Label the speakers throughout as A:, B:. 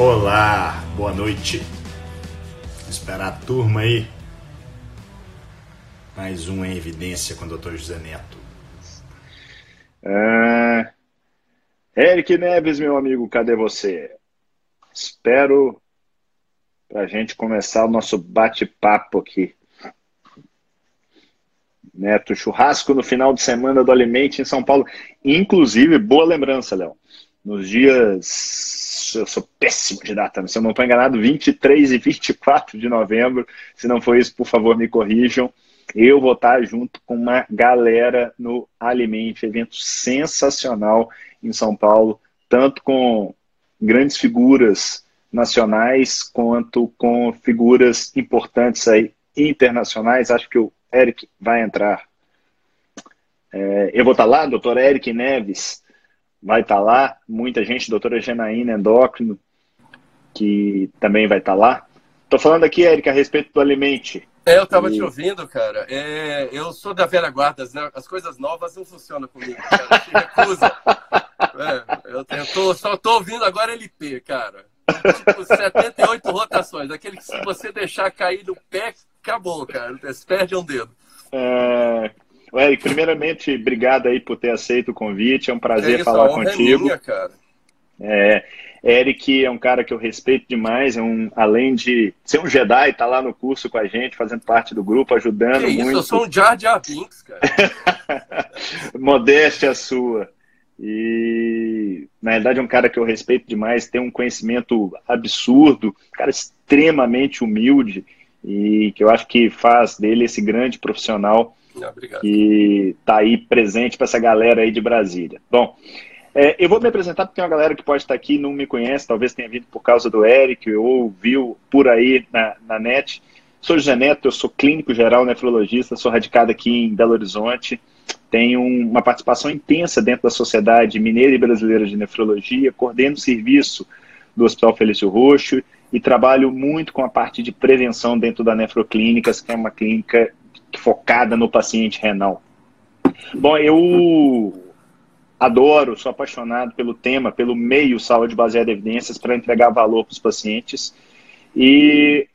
A: Olá, boa noite. Vou esperar a turma aí. Mais um em evidência com o Dr. José Neto.
B: Ah, Eric Neves, meu amigo, cadê você? Espero para a gente começar o nosso bate-papo aqui. Neto, churrasco no final de semana do Alimente em São Paulo. Inclusive, boa lembrança, Léo. Nos dias. Eu sou péssimo de data, se eu não estou enganado, 23 e 24 de novembro. Se não for isso, por favor, me corrijam. Eu vou estar junto com uma galera no Alimente, evento sensacional em São Paulo, tanto com grandes figuras nacionais quanto com figuras importantes aí internacionais. Acho que o Eric vai entrar. É, eu vou estar lá, doutor Eric Neves vai estar lá, muita gente, doutora Janaína Endócrino, que também vai estar lá. Estou falando aqui, Eric, a respeito do Alimente.
C: É, eu estava e... te ouvindo, cara. É, eu sou da velha guarda, né? as coisas novas não funcionam comigo, cara. Te recusa. É, eu, eu tô, só estou ouvindo agora LP, cara. Tipo, 78 rotações. Aquele que se você deixar cair no pé, acabou, cara. Você perde um dedo.
B: É... Eric, primeiramente, obrigado aí por ter aceito o convite. É um prazer é falar contigo. É minha, cara. É, Eric é um cara que eu respeito demais, é um, além de ser um Jedi, tá lá no curso com a gente, fazendo parte do grupo, ajudando que muito. Isso,
C: eu sou um Jar Jar Binks, cara.
B: Modéstia sua. E na verdade é um cara que eu respeito demais, tem um conhecimento absurdo, um cara extremamente humilde e que eu acho que faz dele esse grande profissional
C: Obrigado.
B: que está aí presente para essa galera aí de Brasília. Bom, é, eu vou me apresentar porque tem uma galera que pode estar aqui não me conhece, talvez tenha vindo por causa do Eric ou viu por aí na, na net. Sou José Neto, eu sou clínico geral nefrologista, sou radicado aqui em Belo Horizonte, tenho uma participação intensa dentro da Sociedade Mineira e Brasileira de Nefrologia, coordeno o serviço do Hospital Felício Roxo e trabalho muito com a parte de prevenção dentro da Nefroclínicas, que é uma clínica focada no paciente renal. Bom, eu adoro, sou apaixonado pelo tema, pelo meio saúde baseada em evidências para entregar valor para os pacientes. E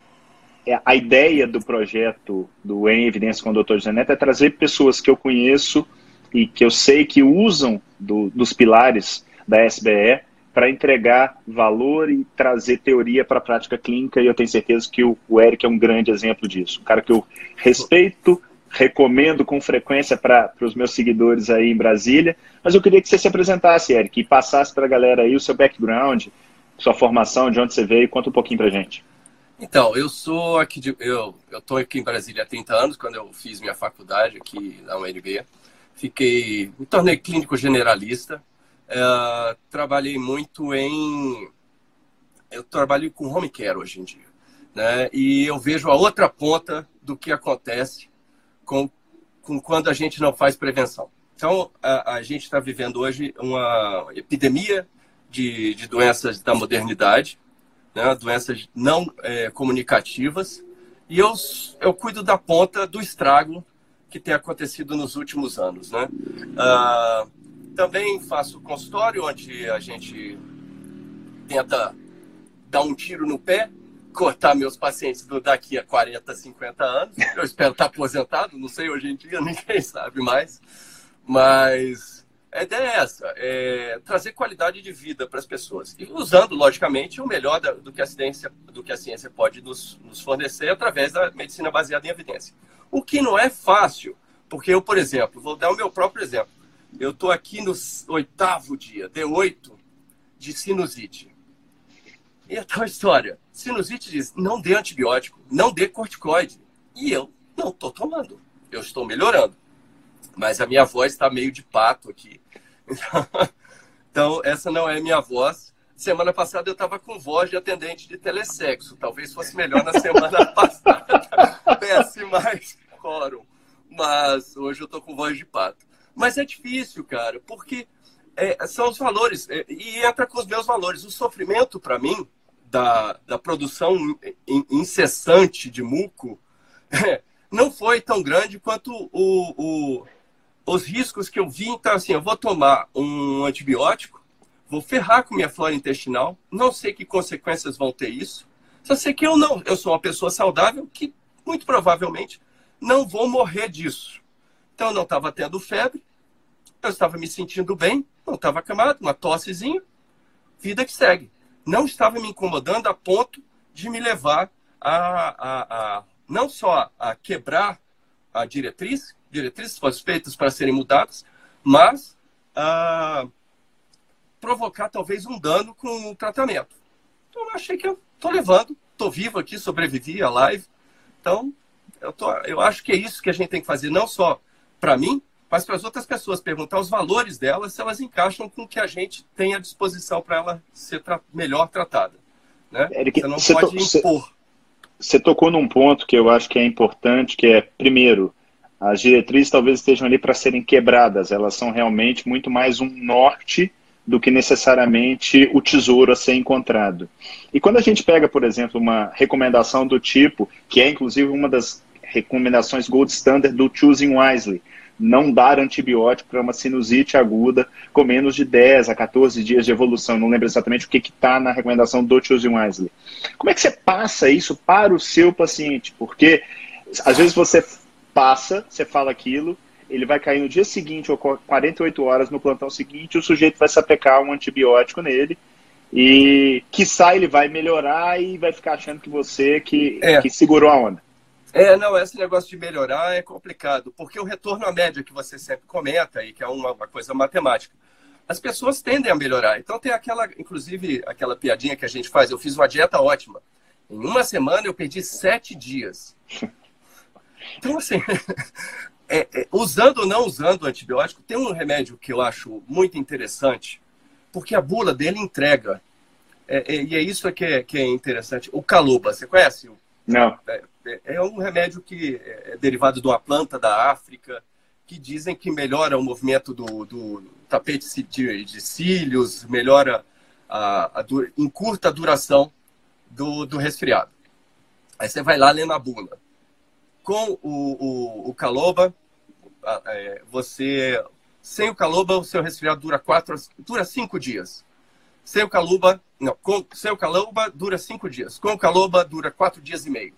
B: a ideia do projeto do Em Evidência com o Dr. Neto é trazer pessoas que eu conheço e que eu sei que usam do, dos pilares da SBE para entregar valor e trazer teoria para a prática clínica, e eu tenho certeza que o, o Eric é um grande exemplo disso. Um cara que eu respeito, recomendo com frequência para os meus seguidores aí em Brasília, mas eu queria que você se apresentasse, Eric, e passasse para a galera aí o seu background, sua formação, de onde você veio, conta um pouquinho para gente.
C: Então, eu sou aqui de, eu eu tô aqui em Brasília há 30 anos, quando eu fiz minha faculdade aqui na UNB. Fiquei, me tornei clínico generalista, Uh, trabalhei muito em. Eu trabalho com home care hoje em dia. Né? E eu vejo a outra ponta do que acontece com, com quando a gente não faz prevenção. Então, a, a gente está vivendo hoje uma epidemia de, de doenças da modernidade, né? doenças não é, comunicativas, e eu, eu cuido da ponta do estrago que tem acontecido nos últimos anos. Né? Uh, também faço consultório, onde a gente tenta dar um tiro no pé, cortar meus pacientes daqui a 40, 50 anos. Eu espero estar aposentado, não sei hoje em dia, ninguém sabe mais. Mas a ideia é essa, é trazer qualidade de vida para as pessoas. E usando, logicamente, o melhor do que a ciência, do que a ciência pode nos, nos fornecer através da medicina baseada em evidência. O que não é fácil, porque eu, por exemplo, vou dar o meu próprio exemplo. Eu estou aqui no oitavo dia, D8, de sinusite. E a tal história. Sinusite diz, não dê antibiótico, não dê corticoide. E eu não estou tomando. Eu estou melhorando. Mas a minha voz está meio de pato aqui. Então, essa não é minha voz. Semana passada eu estava com voz de atendente de telesexo. Talvez fosse melhor na semana passada. Peça mais quórum. Mas hoje eu estou com voz de pato. Mas é difícil, cara, porque é, são os valores. É, e entra com os meus valores. O sofrimento, para mim, da, da produção incessante de muco, é, não foi tão grande quanto o, o, os riscos que eu vi. Então, assim, eu vou tomar um antibiótico, vou ferrar com minha flora intestinal, não sei que consequências vão ter isso. Só sei que eu não, eu sou uma pessoa saudável que muito provavelmente não vou morrer disso. Então eu não estava tendo febre, eu estava me sentindo bem, não estava acamado, uma tossezinha, vida que segue. Não estava me incomodando a ponto de me levar a, a, a não só a quebrar a diretriz, diretrizes suspeitas para serem mudadas, mas a provocar talvez um dano com o tratamento. Então eu achei que eu estou levando, estou vivo aqui, sobrevivi à live. Então eu, tô, eu acho que é isso que a gente tem que fazer, não só para mim, mas para as outras pessoas, perguntar os valores delas, se elas encaixam com o que a gente tem à disposição para ela ser tra melhor tratada. Né? Eric, você não você pode to impor.
B: Você tocou num ponto que eu acho que é importante, que é, primeiro, as diretrizes talvez estejam ali para serem quebradas, elas são realmente muito mais um norte do que necessariamente o tesouro a ser encontrado. E quando a gente pega, por exemplo, uma recomendação do tipo, que é inclusive uma das recomendações gold standard do Choosing Wisely, não dar antibiótico para uma sinusite aguda com menos de 10 a 14 dias de evolução. Não lembro exatamente o que está na recomendação do Choosing Wisely. Como é que você passa isso para o seu paciente? Porque às vezes você passa, você fala aquilo, ele vai cair no dia seguinte ou 48 horas no plantão seguinte, o sujeito vai sapecar um antibiótico nele e, quiçá, ele vai melhorar e vai ficar achando que você que, é. que segurou a onda.
C: É, não, esse negócio de melhorar é complicado, porque o retorno à média que você sempre comenta, e que é uma, uma coisa matemática, as pessoas tendem a melhorar. Então tem aquela, inclusive, aquela piadinha que a gente faz, eu fiz uma dieta ótima. Em uma semana eu perdi sete dias. Então, assim, é, é, usando ou não usando antibiótico, tem um remédio que eu acho muito interessante, porque a bula dele entrega. É, é, e é isso que é, que é interessante. O caloba, você conhece?
B: Não.
C: É, é, é um remédio que é derivado de uma planta da África, que dizem que melhora o movimento do, do tapete de, de, cílios, melhora a, a, encurta a duração do, do resfriado. Aí você vai lá lendo a bula. Com o, o, o caloba, é, você sem o caloba o seu resfriado dura quatro, dura cinco dias. Sem o caloba, não, com, sem o caloba dura cinco dias. Com o caloba dura quatro dias e meio.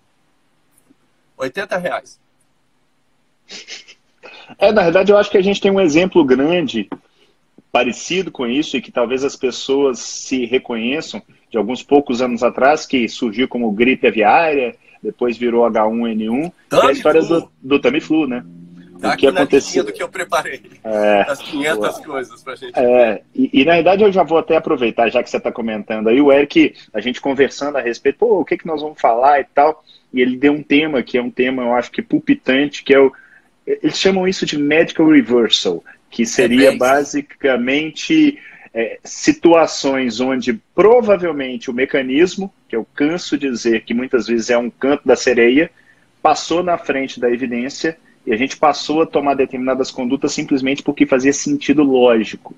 C: 80 reais.
B: É, na verdade, eu acho que a gente tem um exemplo grande parecido com isso e que talvez as pessoas se reconheçam de alguns poucos anos atrás, que surgiu como gripe aviária, depois virou H1N1, que é a história do, do Tamiflu, né?
C: Tá o que aconteceu do que eu preparei. É, As 500 coisas pra gente.
B: É, e, e, na verdade eu já vou até aproveitar, já que você está comentando aí, o Eric, a gente conversando a respeito, pô, o que, que nós vamos falar e tal e ele deu um tema que é um tema, eu acho que pulpitante, que é o. Eles chamam isso de medical reversal, que seria é basicamente é, situações onde provavelmente o mecanismo, que eu canso de dizer que muitas vezes é um canto da sereia, passou na frente da evidência e a gente passou a tomar determinadas condutas simplesmente porque fazia sentido lógico.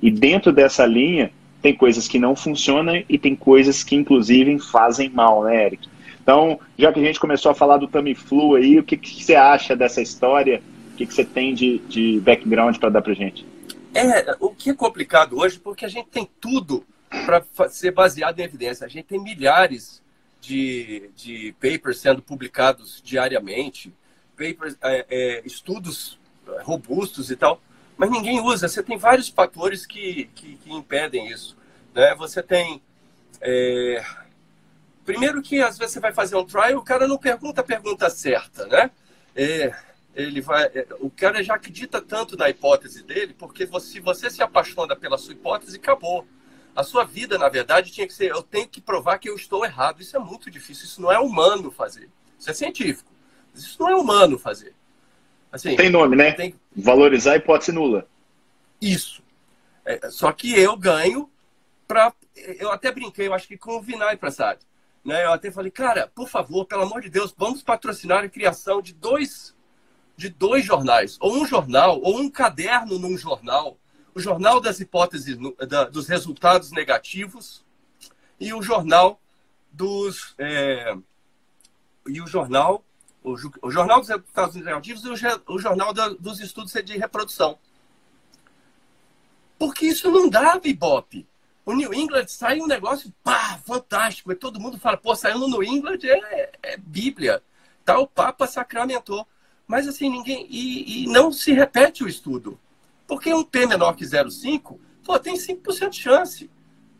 B: E dentro dessa linha, tem coisas que não funcionam e tem coisas que, inclusive, fazem mal, né, Eric? Então, já que a gente começou a falar do Tamiflu aí, o que, que você acha dessa história? O que, que você tem de, de background para dar para gente?
C: É, o que é complicado hoje, porque a gente tem tudo para ser baseado em evidência. A gente tem milhares de, de papers sendo publicados diariamente, papers, é, é, estudos robustos e tal, mas ninguém usa. Você tem vários fatores que, que, que impedem isso. Né? Você tem é, Primeiro que às vezes você vai fazer um trial, o cara não pergunta a pergunta certa, né? É, ele vai, é, o cara já acredita tanto na hipótese dele, porque se você se apaixona pela sua hipótese, acabou. A sua vida, na verdade, tinha que ser: eu tenho que provar que eu estou errado. Isso é muito difícil. Isso não é humano fazer. Isso é científico. Isso não é humano fazer.
B: Assim, tem nome, né? Tem... Valorizar a hipótese nula.
C: Isso. É, só que eu ganho para. Eu até brinquei, eu acho que com o Vinay Prasad. Né? Eu até falei, cara, por favor, pelo amor de Deus, vamos patrocinar a criação de dois, de dois jornais, ou um jornal, ou um caderno num jornal, o jornal das hipóteses, da, dos resultados negativos e o jornal dos é, e o jornal o, o, jornal dos resultados negativos e o, o jornal da, dos estudos de reprodução. Porque isso não dá, Ibope. O New England sai um negócio, pá, fantástico. E todo mundo fala, pô, saiu no New England é, é Bíblia. Tal Papa sacramentou. Mas assim, ninguém. E, e, não se repete o estudo. Porque um P menor que 0,5, pô, tem 5% de chance.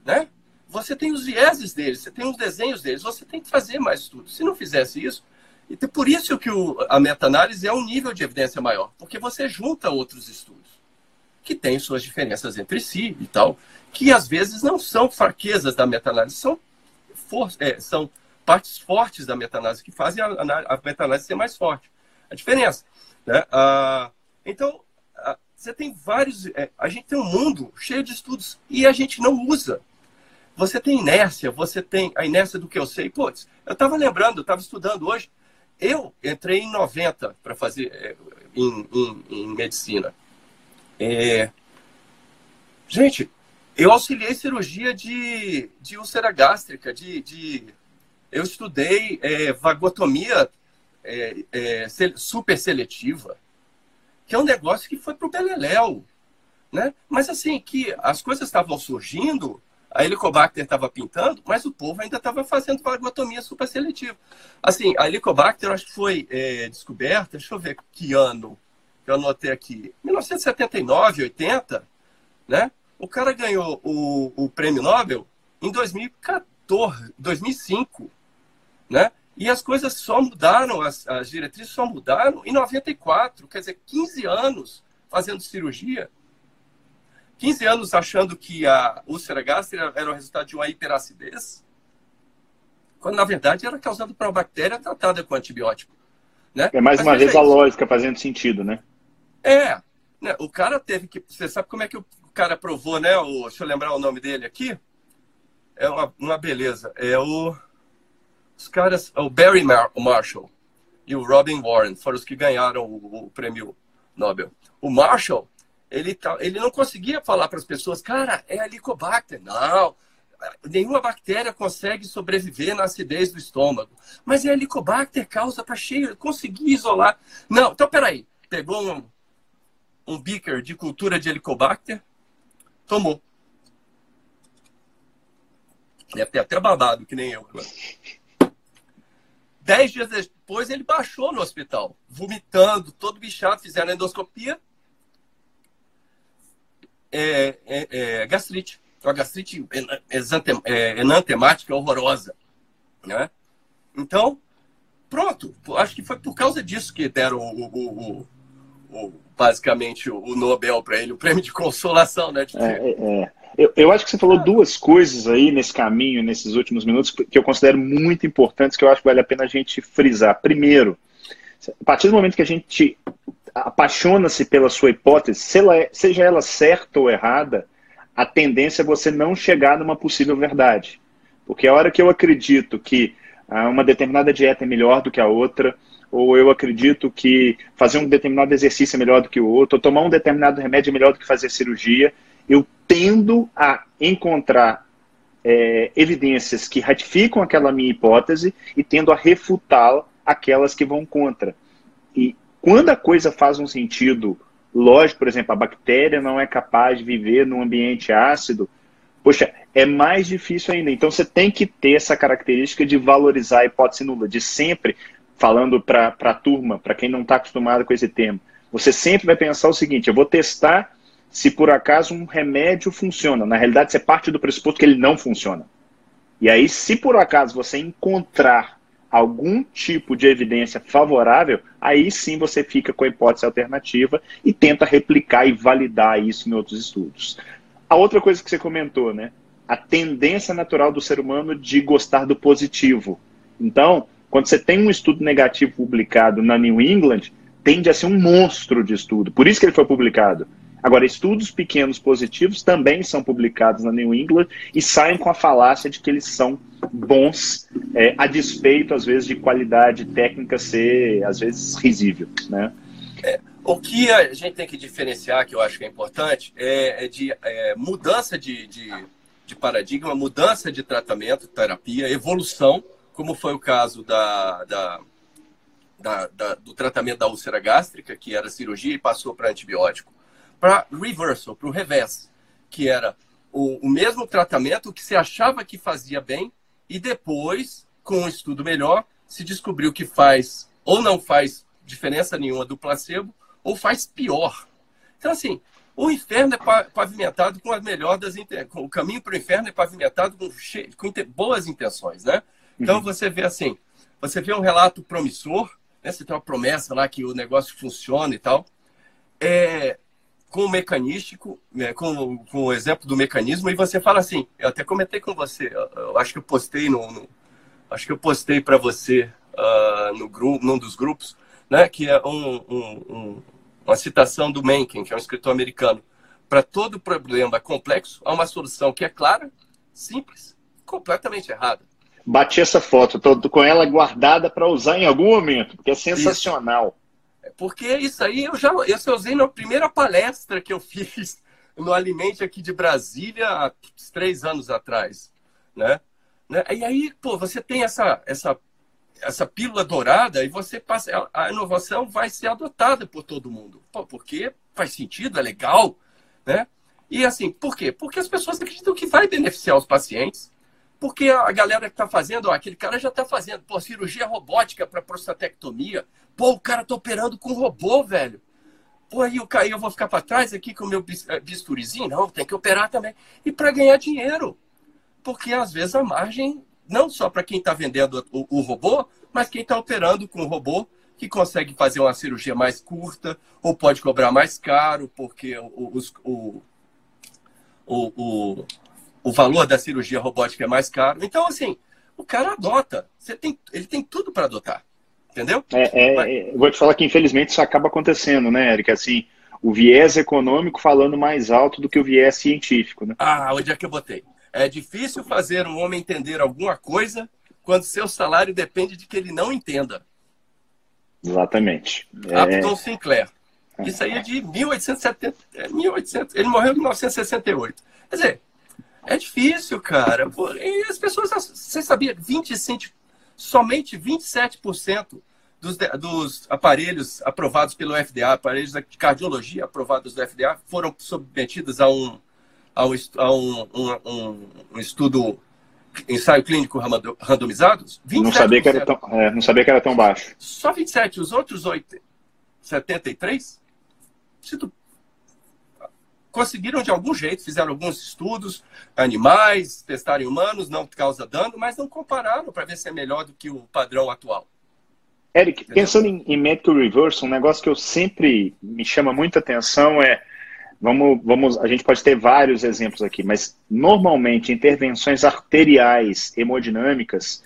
C: Né? Você tem os vieses deles, você tem os desenhos deles, você tem que fazer mais estudo. Se não fizesse isso, e por isso que o, a meta-análise é um nível de evidência maior, porque você junta outros estudos que têm suas diferenças entre si e tal, que às vezes não são fraquezas da meta-análise, são, for, é, são partes fortes da meta-análise que fazem a, a meta-análise ser mais forte. A diferença. Né? Ah, então, ah, você tem vários. É, a gente tem um mundo cheio de estudos e a gente não usa. Você tem inércia, você tem a inércia do que eu sei. Putz, eu estava lembrando, eu estava estudando hoje. Eu entrei em 90 para fazer é, em, em, em medicina. É... Gente, eu auxiliei cirurgia de, de úlcera gástrica, de, de... eu estudei é, vagotomia é, é, super seletiva, que é um negócio que foi para o Beleléu. Né? Mas assim, que as coisas estavam surgindo, a Helicobacter estava pintando, mas o povo ainda estava fazendo vagotomia super seletiva. Assim, a Helicobacter acho que foi é, descoberta, deixa eu ver que ano que eu anotei aqui, 1979, 80, né? O cara ganhou o, o prêmio Nobel em 2014, 2005, né? E as coisas só mudaram, as, as diretrizes só mudaram em 94, quer dizer, 15 anos fazendo cirurgia, 15 anos achando que a úlcera gástrica era o resultado de uma hiperacidez, quando na verdade era causado por uma bactéria tratada com antibiótico. Né?
B: É mais Mas, uma vez a lógica fazendo sentido, né?
C: É. Né? O cara teve que. Você sabe como é que o cara provou, né? O, deixa eu lembrar o nome dele aqui. É uma, uma beleza. É o. Os caras. O Barry Mar Marshall e o Robin Warren foram os que ganharam o, o prêmio Nobel. O Marshall, ele, tá, ele não conseguia falar para as pessoas, cara, é Helicobacter. Não, nenhuma bactéria consegue sobreviver na acidez do estômago. Mas é Helicobacter causa tá cheio, consegui isolar. Não, então peraí. Pegou um, um beaker de cultura de Helicobacter, tomou. Deve ter até babado, que nem eu. Né? Dez dias depois, ele baixou no hospital, vomitando, todo bichado, fizeram endoscopia. É, é, é, gastrite. Uma gastrite enantemática horrorosa. Né? Então, pronto. Acho que foi por causa disso que deram o, o, o, o basicamente o Nobel para ele, o prêmio de consolação, né? De
B: é, é, é. Eu, eu, acho que você falou duas coisas aí nesse caminho, nesses últimos minutos, que eu considero muito importantes, que eu acho que vale a pena a gente frisar. Primeiro, a partir do momento que a gente apaixona-se pela sua hipótese, é, seja ela certa ou errada, a tendência é você não chegar numa possível verdade. Porque a hora que eu acredito que ah, uma determinada dieta é melhor do que a outra, ou eu acredito que fazer um determinado exercício é melhor do que o outro, ou tomar um determinado remédio é melhor do que fazer cirurgia, eu tendo a encontrar é, evidências que ratificam aquela minha hipótese e tendo a refutar aquelas que vão contra. E quando a coisa faz um sentido lógico, por exemplo, a bactéria não é capaz de viver num ambiente ácido, poxa, é mais difícil ainda. Então você tem que ter essa característica de valorizar a hipótese nula, de sempre falando para a turma, para quem não está acostumado com esse tema, você sempre vai pensar o seguinte: eu vou testar se por acaso um remédio funciona. Na realidade, você parte do pressuposto que ele não funciona. E aí, se por acaso você encontrar algum tipo de evidência favorável, aí sim você fica com a hipótese alternativa e tenta replicar e validar isso em outros estudos. A outra coisa que você comentou, né? A tendência natural do ser humano de gostar do positivo. Então, quando você tem um estudo negativo publicado na New England, tende a ser um monstro de estudo. Por isso que ele foi publicado. Agora, estudos pequenos positivos também são publicados na New England e saem com a falácia de que eles são bons, é, a despeito, às vezes, de qualidade técnica ser, às vezes, risível. Né?
C: É, o que a gente tem que diferenciar, que eu acho que é importante, é, é de é, mudança de, de, de paradigma, mudança de tratamento, terapia, evolução como foi o caso da, da, da, da do tratamento da úlcera gástrica, que era cirurgia e passou para antibiótico, para reversal, para o revés, que era o, o mesmo tratamento que se achava que fazia bem e depois, com um estudo melhor, se descobriu que faz ou não faz diferença nenhuma do placebo ou faz pior. Então, assim, o inferno é pavimentado com a melhor das o caminho para o inferno é pavimentado com, com boas intenções, né? Então uhum. você vê assim, você vê um relato promissor, né? Você tem uma promessa lá que o negócio funciona e tal, é, com o mecanístico, né? com, com o exemplo do mecanismo e você fala assim, eu até comentei com você, eu, eu acho que eu postei no, no acho que eu postei para você uh, no grupo, num dos grupos, né? Que é um, um, um uma citação do Mencken, que é um escritor americano. Para todo problema complexo, há uma solução que é clara, simples, completamente errada.
B: Bati essa foto, estou com ela guardada para usar em algum momento, porque é sensacional. Isso.
C: Porque isso aí eu já eu usei na primeira palestra que eu fiz no Alimente aqui de Brasília há três anos atrás, né? né? E aí, pô, você tem essa, essa essa pílula dourada e você passa. A inovação vai ser adotada por todo mundo. Pô, porque faz sentido, é legal, né? E assim, por quê? Porque as pessoas acreditam que vai beneficiar os pacientes. Porque a galera que está fazendo, ó, aquele cara já está fazendo, pô, cirurgia robótica para prostatectomia. Pô, o cara está operando com robô, velho. Pô, aí eu caí, eu vou ficar para trás aqui com o meu eh, bisturizinho? Não, tem que operar também. E para ganhar dinheiro. Porque às vezes a margem não só para quem está vendendo o, o, robô, mas quem está operando com o robô, que consegue fazer uma cirurgia mais curta, ou pode cobrar mais caro, porque o, o, o, o, valor da cirurgia robótica é mais caro. Então, assim, o cara adota. Você tem, ele tem tudo para adotar. Entendeu?
B: É, é, é, vou te falar que, infelizmente, isso acaba acontecendo, né, Eric? Assim, o viés econômico falando mais alto do que o viés científico, né?
C: Ah, onde é que eu botei? É difícil fazer um homem entender alguma coisa quando seu salário depende de que ele não entenda.
B: Exatamente.
C: Upton é... Sinclair. Isso aí é de 1870. É 1800, ele morreu em 1968. Quer dizer, é difícil, cara. E as pessoas. Você sabia? 25, somente 27% dos, dos aparelhos aprovados pelo FDA, aparelhos de cardiologia aprovados do FDA, foram submetidos a um a um, a um, um, um estudo ensaio clínico randomizados?
B: Não sabia, que era tão, é, não sabia que era tão baixo.
C: Só 27. Os outros 8, 73 se tu, conseguiram de algum jeito, fizeram alguns estudos, animais, testaram humanos, não causa dano, mas não compararam para ver se é melhor do que o padrão atual.
B: Eric, Entendeu? pensando em, em medical reverse, um negócio que eu sempre me chama muita atenção é Vamos, vamos, a gente pode ter vários exemplos aqui, mas normalmente intervenções arteriais hemodinâmicas,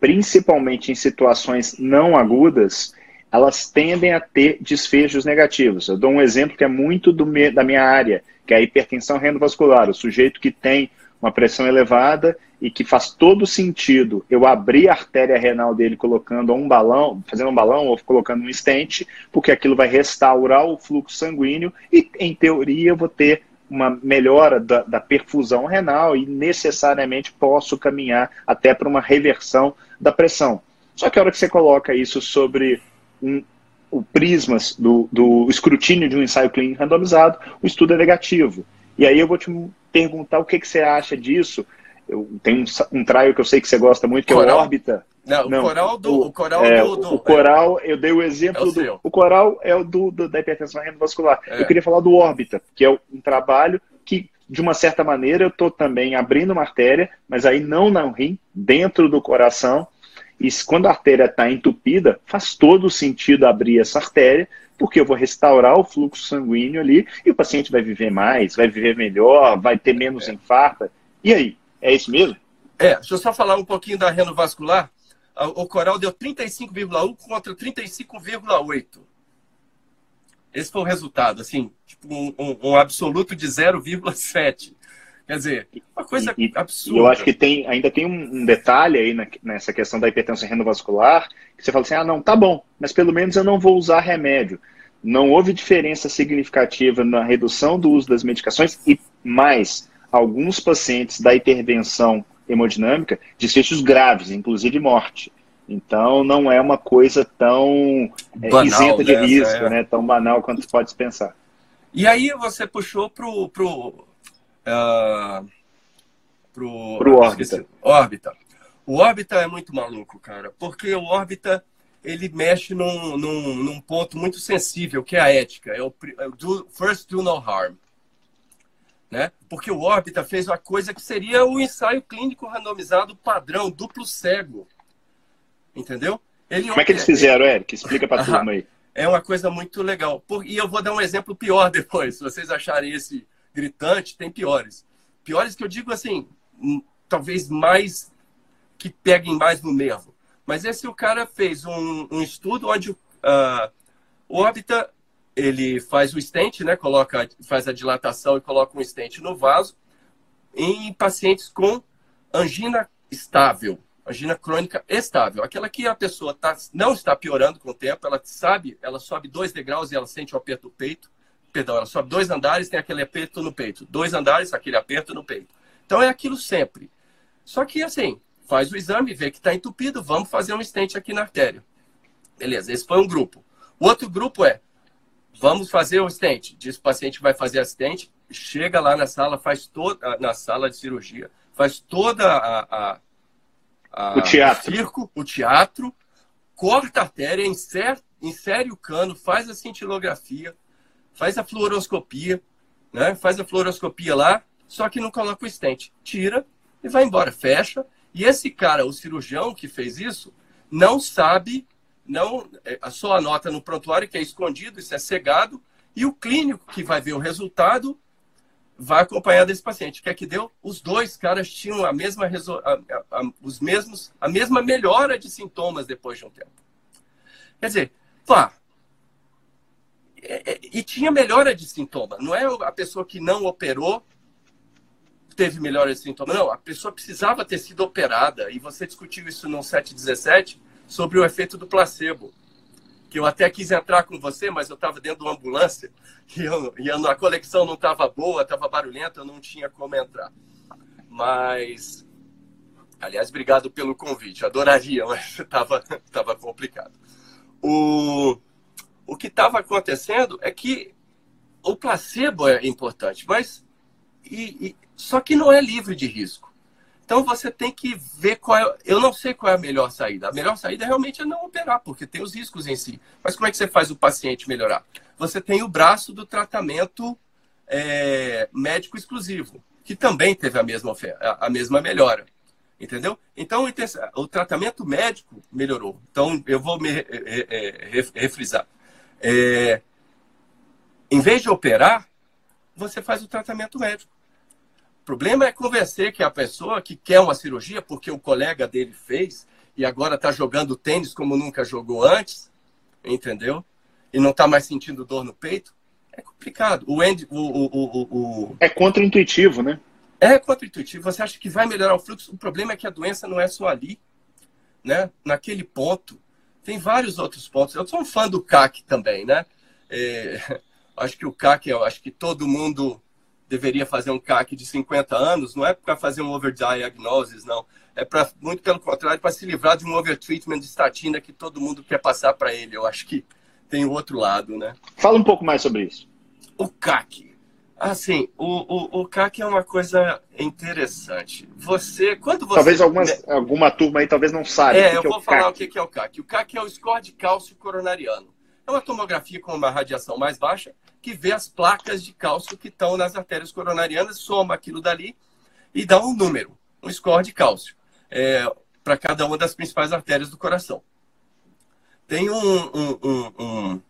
B: principalmente em situações não agudas, elas tendem a ter desfechos negativos. Eu dou um exemplo que é muito do, da minha área, que é a hipertensão renovascular. O sujeito que tem uma pressão elevada e que faz todo sentido eu abrir a artéria renal dele colocando um balão, fazendo um balão ou colocando um estente, porque aquilo vai restaurar o fluxo sanguíneo e, em teoria, eu vou ter uma melhora da, da perfusão renal e necessariamente posso caminhar até para uma reversão da pressão. Só que a hora que você coloca isso sobre um, o prismas do, do escrutínio de um ensaio clínico randomizado, o estudo é negativo. E aí eu vou te perguntar o que, que você acha disso. Eu, tem um, um trial que eu sei que você gosta muito, que coral? é o Órbita.
C: Não, Não, o coral do. O, coral,
B: é,
C: do, do,
B: o coral, eu dei o exemplo é o do. O coral é o do, do da hipertensão endovascular. É. Eu queria falar do Órbita, que é um trabalho que, de uma certa maneira, eu estou também abrindo uma artéria, mas aí não na rim, dentro do coração. E quando a artéria está entupida, faz todo sentido abrir essa artéria, porque eu vou restaurar o fluxo sanguíneo ali e o paciente vai viver mais, vai viver melhor, vai ter menos é. infarto. E aí, é isso mesmo?
C: É, deixa eu só falar um pouquinho da renovascular. O coral deu 35,1 contra 35,8. Esse foi o resultado, assim, tipo um, um, um absoluto de 0,7. Quer dizer, uma coisa e, absurda.
B: Eu acho que tem, ainda tem um, detalhe aí na, nessa questão da hipertensão renovascular, que você fala assim, ah, não, tá bom, mas pelo menos eu não vou usar remédio. Não houve diferença significativa na redução do uso das medicações e mais, alguns pacientes da intervenção hemodinâmica, desfechos graves, inclusive morte. Então, não é uma coisa tão é, banal, isenta de né? risco, é. né? tão banal quanto pode pensar.
C: E aí você puxou para o uh, pro,
B: pro órbita.
C: órbita. O órbita é muito maluco, cara, porque o órbita ele mexe num, num, num ponto muito sensível, que é a ética. É o, é o do, first do no harm. Né? Porque o órbita fez uma coisa que seria o ensaio clínico randomizado padrão, duplo cego. Entendeu?
B: Ele, Como é que eles fizeram, Eric? Explica para a turma aí.
C: É uma coisa muito legal. E eu vou dar um exemplo pior depois. Se vocês acharem esse gritante, tem piores. Piores que eu digo assim, hum, talvez mais que peguem mais no nervo. Mas esse o cara fez um, um estudo onde uh, o órbita ele faz o stent, né? Coloca, faz a dilatação e coloca um stent no vaso em pacientes com angina estável, angina crônica estável, aquela que a pessoa tá, não está piorando com o tempo, ela sabe, ela sobe dois degraus e ela sente o aperto do peito, perdão, ela sobe dois andares, tem aquele aperto no peito, dois andares, aquele aperto no peito. Então é aquilo sempre. Só que assim, faz o exame, vê que está entupido, vamos fazer um stent aqui na artéria. Beleza, esse foi um grupo. O outro grupo é, vamos fazer o stent. Diz o paciente vai fazer a stent, chega lá na sala, faz toda, na sala de cirurgia, faz toda a, a,
B: a o teatro.
C: O circo, o teatro, corta a artéria, insere, insere o cano, faz a cintilografia, faz a fluoroscopia, né? faz a fluoroscopia lá, só que não coloca o stent. Tira e vai embora, fecha e esse cara, o cirurgião que fez isso, não sabe, não é, só anota no prontuário que é escondido, isso é cegado, e o clínico que vai ver o resultado vai acompanhar desse paciente. O que é que deu? Os dois caras tinham a mesma, a, a, os mesmos, a mesma melhora de sintomas depois de um tempo. Quer dizer, pá, e tinha melhora de sintoma. Não é a pessoa que não operou teve melhores sintomas. Não, a pessoa precisava ter sido operada. E você discutiu isso no 717 sobre o efeito do placebo. Que eu até quis entrar com você, mas eu estava dentro de uma ambulância e, eu, e a conexão não estava boa, estava barulhenta, eu não tinha como entrar. Mas, aliás, obrigado pelo convite. Adoraria, mas estava tava complicado. O, o que estava acontecendo é que o placebo é importante, mas e, e, só que não é livre de risco. Então você tem que ver qual é. Eu não sei qual é a melhor saída. A melhor saída realmente é não operar, porque tem os riscos em si. Mas como é que você faz o paciente melhorar? Você tem o braço do tratamento é, médico exclusivo, que também teve a mesma, a mesma melhora. Entendeu? Então o tratamento médico melhorou. Então eu vou me é, é, refrisar. É, em vez de operar, você faz o tratamento médico. O problema é convencer que a pessoa que quer uma cirurgia porque o colega dele fez e agora está jogando tênis como nunca jogou antes, entendeu? E não está mais sentindo dor no peito, é complicado. O, Andy, o, o, o,
B: É contra-intuitivo, né?
C: É contra-intuitivo. Você acha que vai melhorar o fluxo? O problema é que a doença não é só ali, né? Naquele ponto. Tem vários outros pontos. Eu sou um fã do CAC também, né? É... acho que o CAC, eu acho que todo mundo deveria fazer um CAC de 50 anos, não é para fazer um overdiagnosis, não. É para, muito pelo contrário, para se livrar de um overtreatment de estatina que todo mundo quer passar para ele. Eu acho que tem o outro lado, né?
B: Fala um pouco mais sobre isso.
C: O CAC. Assim, o, o, o CAC é uma coisa interessante. Você, quando você...
B: Talvez algumas, alguma turma aí talvez não saiba
C: é, eu é vou falar CAC. o que é o CAC. O CAC é o score de cálcio coronariano. É uma tomografia com uma radiação mais baixa que vê as placas de cálcio que estão nas artérias coronarianas, soma aquilo dali e dá um número, um score de cálcio, é, para cada uma das principais artérias do coração. Tem um, um, um, um,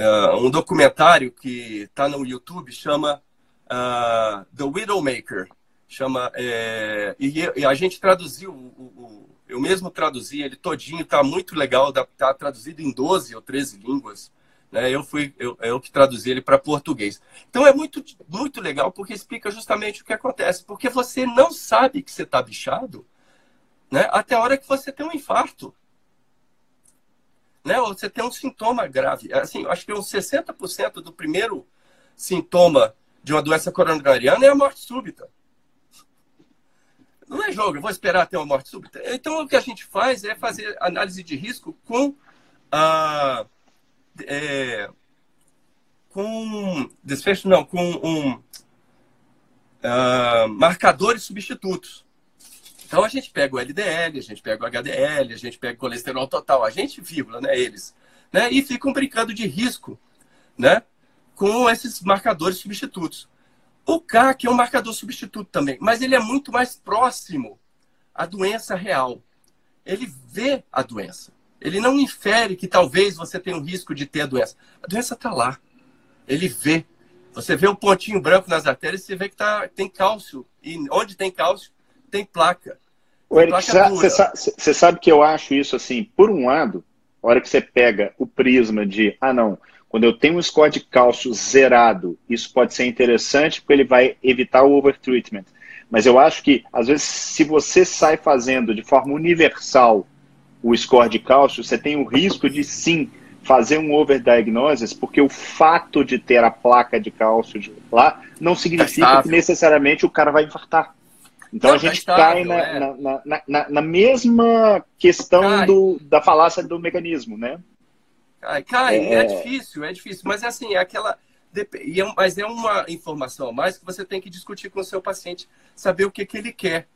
C: uh, um documentário que está no YouTube, chama uh, The Widowmaker. Chama, é, e, e, a gente traduziu, o, o, eu mesmo traduzi ele todinho, está muito legal, está traduzido em 12 ou 13 línguas. Né? Eu fui eu, eu que traduzi ele para português. Então é muito, muito legal porque explica justamente o que acontece. Porque você não sabe que você está bichado né? até a hora que você tem um infarto. Né? Ou você tem um sintoma grave. Assim, acho que uns 60% do primeiro sintoma de uma doença coronariana é a morte súbita. Não é jogo, eu vou esperar até uma morte súbita. Então, o que a gente faz é fazer análise de risco com a. Uh, é, com desfecho não, com um uh, marcadores substitutos. Então a gente pega o LDL, a gente pega o HDL, a gente pega o colesterol total, a gente, vírgula, né, eles, né, e ficam brincando de risco, né, com esses marcadores substitutos. O CAC é um marcador substituto também, mas ele é muito mais próximo à doença real. Ele vê a doença. Ele não infere que talvez você tenha um risco de ter a doença. A doença está lá. Ele vê. Você vê o um pontinho branco nas artérias, você vê que tá, tem cálcio. E onde tem cálcio, tem placa.
B: O Eric, você sabe, sabe, que eu acho isso assim, por um lado, a hora que você pega o prisma de, ah não, quando eu tenho um score de cálcio zerado, isso pode ser interessante porque ele vai evitar o overtreatment. Mas eu acho que, às vezes, se você sai fazendo de forma universal o score de cálcio, você tem o risco de sim fazer um overdiagnosis, porque o fato de ter a placa de cálcio lá não significa é que necessariamente o cara vai infartar. Então não, a gente estável, cai na, é. na, na, na, na, mesma questão do, da falácia do mecanismo, né?
C: Cai, cai, é... é difícil, é difícil, mas é assim, é aquela. É mas é uma informação a mais que você tem que discutir com o seu paciente, saber o que, que ele quer.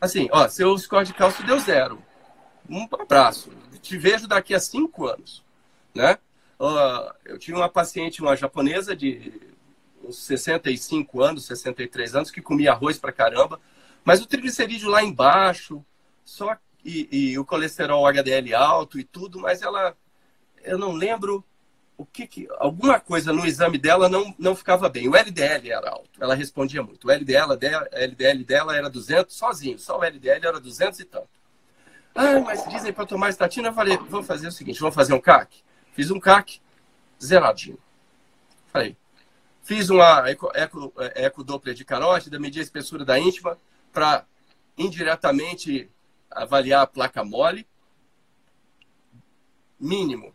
C: Assim, ó, seu score de cálcio deu zero. Um abraço. Te vejo daqui a cinco anos, né? Uh, eu tinha uma paciente, uma japonesa de uns 65 anos, 63 anos, que comia arroz pra caramba, mas o triglicerídeo lá embaixo, só e, e, o colesterol HDL alto e tudo, mas ela, eu não lembro o que, que alguma coisa no exame dela não, não ficava bem. O LDL era alto, ela respondia muito. O LDL dela, LDL dela era 200 sozinho, só o LDL era 200 e tanto. Ah, mas dizem para tomar estatina. Eu falei, vamos fazer o seguinte, vamos fazer um CAC. Fiz um CAC zeradinho. Falei, fiz uma eco, eco, eco Doppler de carótida, medi a espessura da íntima, para indiretamente avaliar a placa mole, mínimo.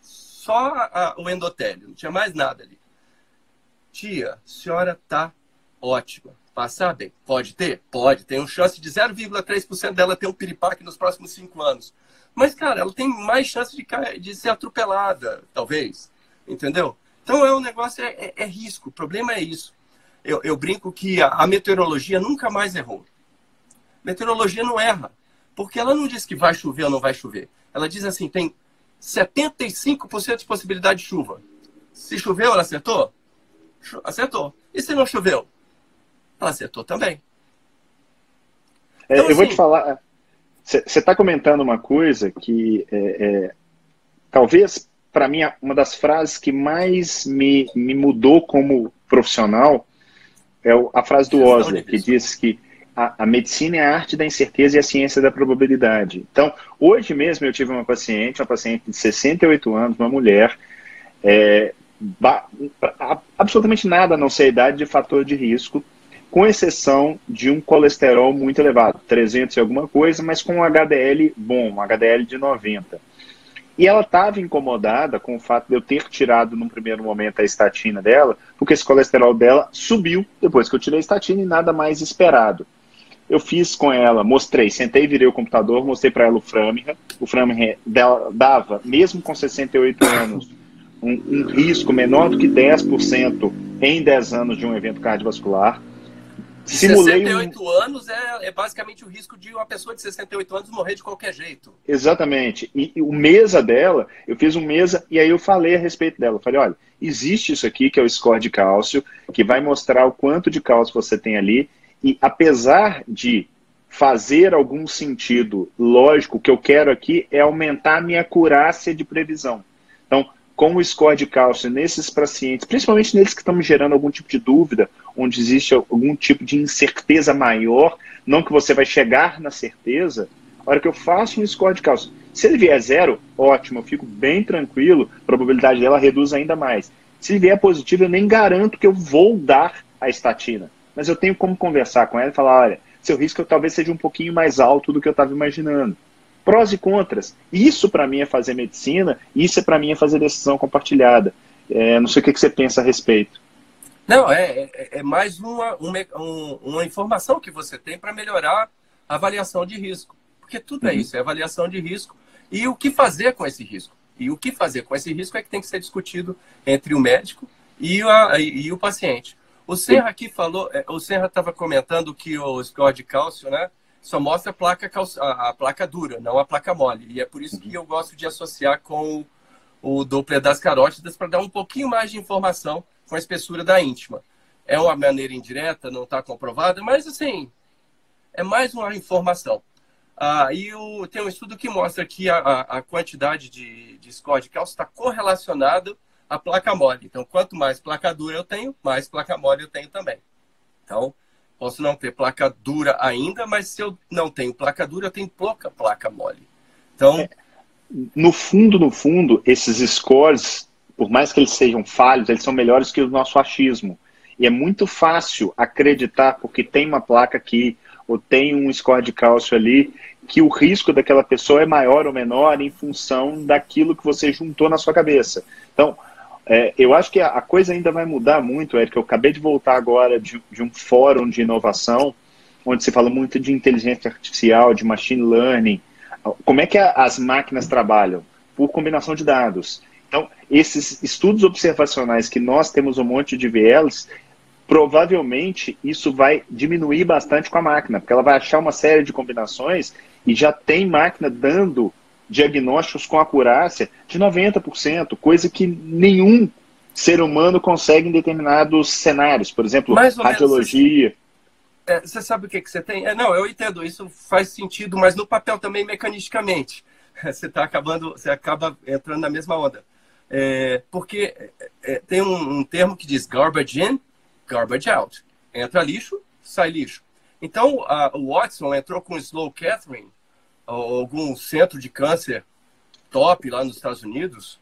C: Só a, o endotélio, não tinha mais nada ali. Tia, senhora tá ótima. Passar bem? Pode ter? Pode. Tem um chance de 0,3% dela ter um piripaque nos próximos cinco anos. Mas, cara, ela tem mais chance de, de ser atropelada, talvez. Entendeu? Então, é um negócio, é, é, é risco. O problema é isso eu, eu brinco que a, a, meteorologia nunca mais errou. Meteorologia não erra, porque ela não diz que vai chover ou não vai chover. Ela diz assim, tem 75% de possibilidade de chuva. Se choveu, ela acertou? Acertou. E se não choveu? Ela acertou também.
B: É, então, eu assim, vou te falar. Você está comentando uma coisa que é, é, talvez para mim uma das frases que mais me, me mudou como profissional é a frase do Osler, que diz que a, a, medicina é a arte da incerteza e a ciência da probabilidade. Então, hoje mesmo eu tive uma paciente, uma paciente de 68 anos, uma mulher, é, absolutamente nada a não ser a idade de fator de risco, com exceção de um colesterol muito elevado, 300 e alguma coisa, mas com um HDL bom, um HDL de 90. E ela estava incomodada com o fato de eu ter tirado num primeiro momento a estatina dela, porque esse colesterol dela subiu depois que eu tirei a estatina e nada mais esperado. Eu fiz com ela, mostrei, sentei, virei o computador, mostrei para ela o Framingham. O Framingham dela dava, mesmo com 68 anos, um, um risco menor do que 10% em 10 anos de um evento cardiovascular.
C: Simulei 68 um... anos é, é, basicamente o risco de uma pessoa de 68 anos morrer de qualquer jeito.
B: Exatamente. E, e, o mesa dela, eu fiz um mesa e aí eu falei a respeito dela. Eu falei, olha, existe isso aqui que é o score de cálcio, que vai mostrar o quanto de cálcio você tem ali. E apesar de fazer algum sentido lógico, o que eu quero aqui é aumentar a minha acurácia de previsão. Então, com o score de cálcio nesses pacientes, principalmente neles que estão gerando algum tipo de dúvida, onde existe algum tipo de incerteza maior, não que você vai chegar na certeza, a hora que eu faço um score de cálcio, se ele vier zero, ótimo, eu fico bem tranquilo, a probabilidade dela reduz ainda mais. Se ele vier positivo, eu nem garanto que eu vou dar a estatina, mas eu tenho como conversar com ela e falar, olha, seu risco talvez seja um pouquinho mais alto do que eu estava imaginando prós e contras. Isso para mim é fazer medicina, isso é para mim é fazer decisão compartilhada. É, não sei o que, que, você pensa a respeito.
C: Não, é, é, é mais uma, uma, uma, informação que você tem para melhorar a avaliação de risco. Porque tudo é uhum. é isso, é avaliação de risco. E o que fazer com esse risco? E o que fazer com esse risco é que tem que ser discutido entre o médico e, a, e o paciente. O Serra aqui falou, é, o Serra estava comentando que o score de cálcio, né, só mostra a placa, a, placa dura, não a placa mole. E é por isso que eu gosto de associar com o Doppler das carótidas para dar um pouquinho mais de informação com a espessura da íntima. É uma maneira indireta, não está comprovada, mas assim, é mais uma informação. Ah, e o, tem um estudo que mostra que a, a quantidade de, de score de cálcio está correlacionado à placa mole. Então, quanto mais placa dura eu tenho, mais placa mole eu tenho também. Então, posso não ter placa dura ainda, mas se eu não tenho placa dura, eu tenho pouca placa mole. Então, é,
B: no fundo, no fundo, esses scores, por mais que eles sejam falhos, eles são melhores que o nosso achismo. E é muito fácil acreditar, porque tem uma placa aqui, ou tem um score de cálcio ali, que o risco daquela pessoa é maior ou menor em função daquilo que você juntou na sua cabeça. Então, é, eu acho que a, coisa ainda vai mudar muito, Eric. Eu acabei de voltar agora de, de um fórum de inovação, onde se fala muito de inteligência artificial, de machine learning. Como é que a, as máquinas trabalham? Por combinação de dados. Então, esses estudos observacionais que nós temos um monte de VLs, provavelmente isso vai diminuir bastante com a máquina, porque ela vai achar uma série de combinações e já tem máquina dando diagnósticos com acurácia de 90%, coisa que nenhum ser humano consegue em determinados cenários, por exemplo, radiologia.
C: É, você sabe o que, que você tem? É, não, eu entendo, isso faz sentido, mas no papel também mecanisticamente. Você está acabando, você acaba entrando na mesma onda. É, porque é, é, tem um, um, termo que diz garbage in, garbage out. Entra lixo, sai lixo. Então, a, o Watson entrou com o Slow Catherine, algum centro de câncer top lá nos Estados Unidos,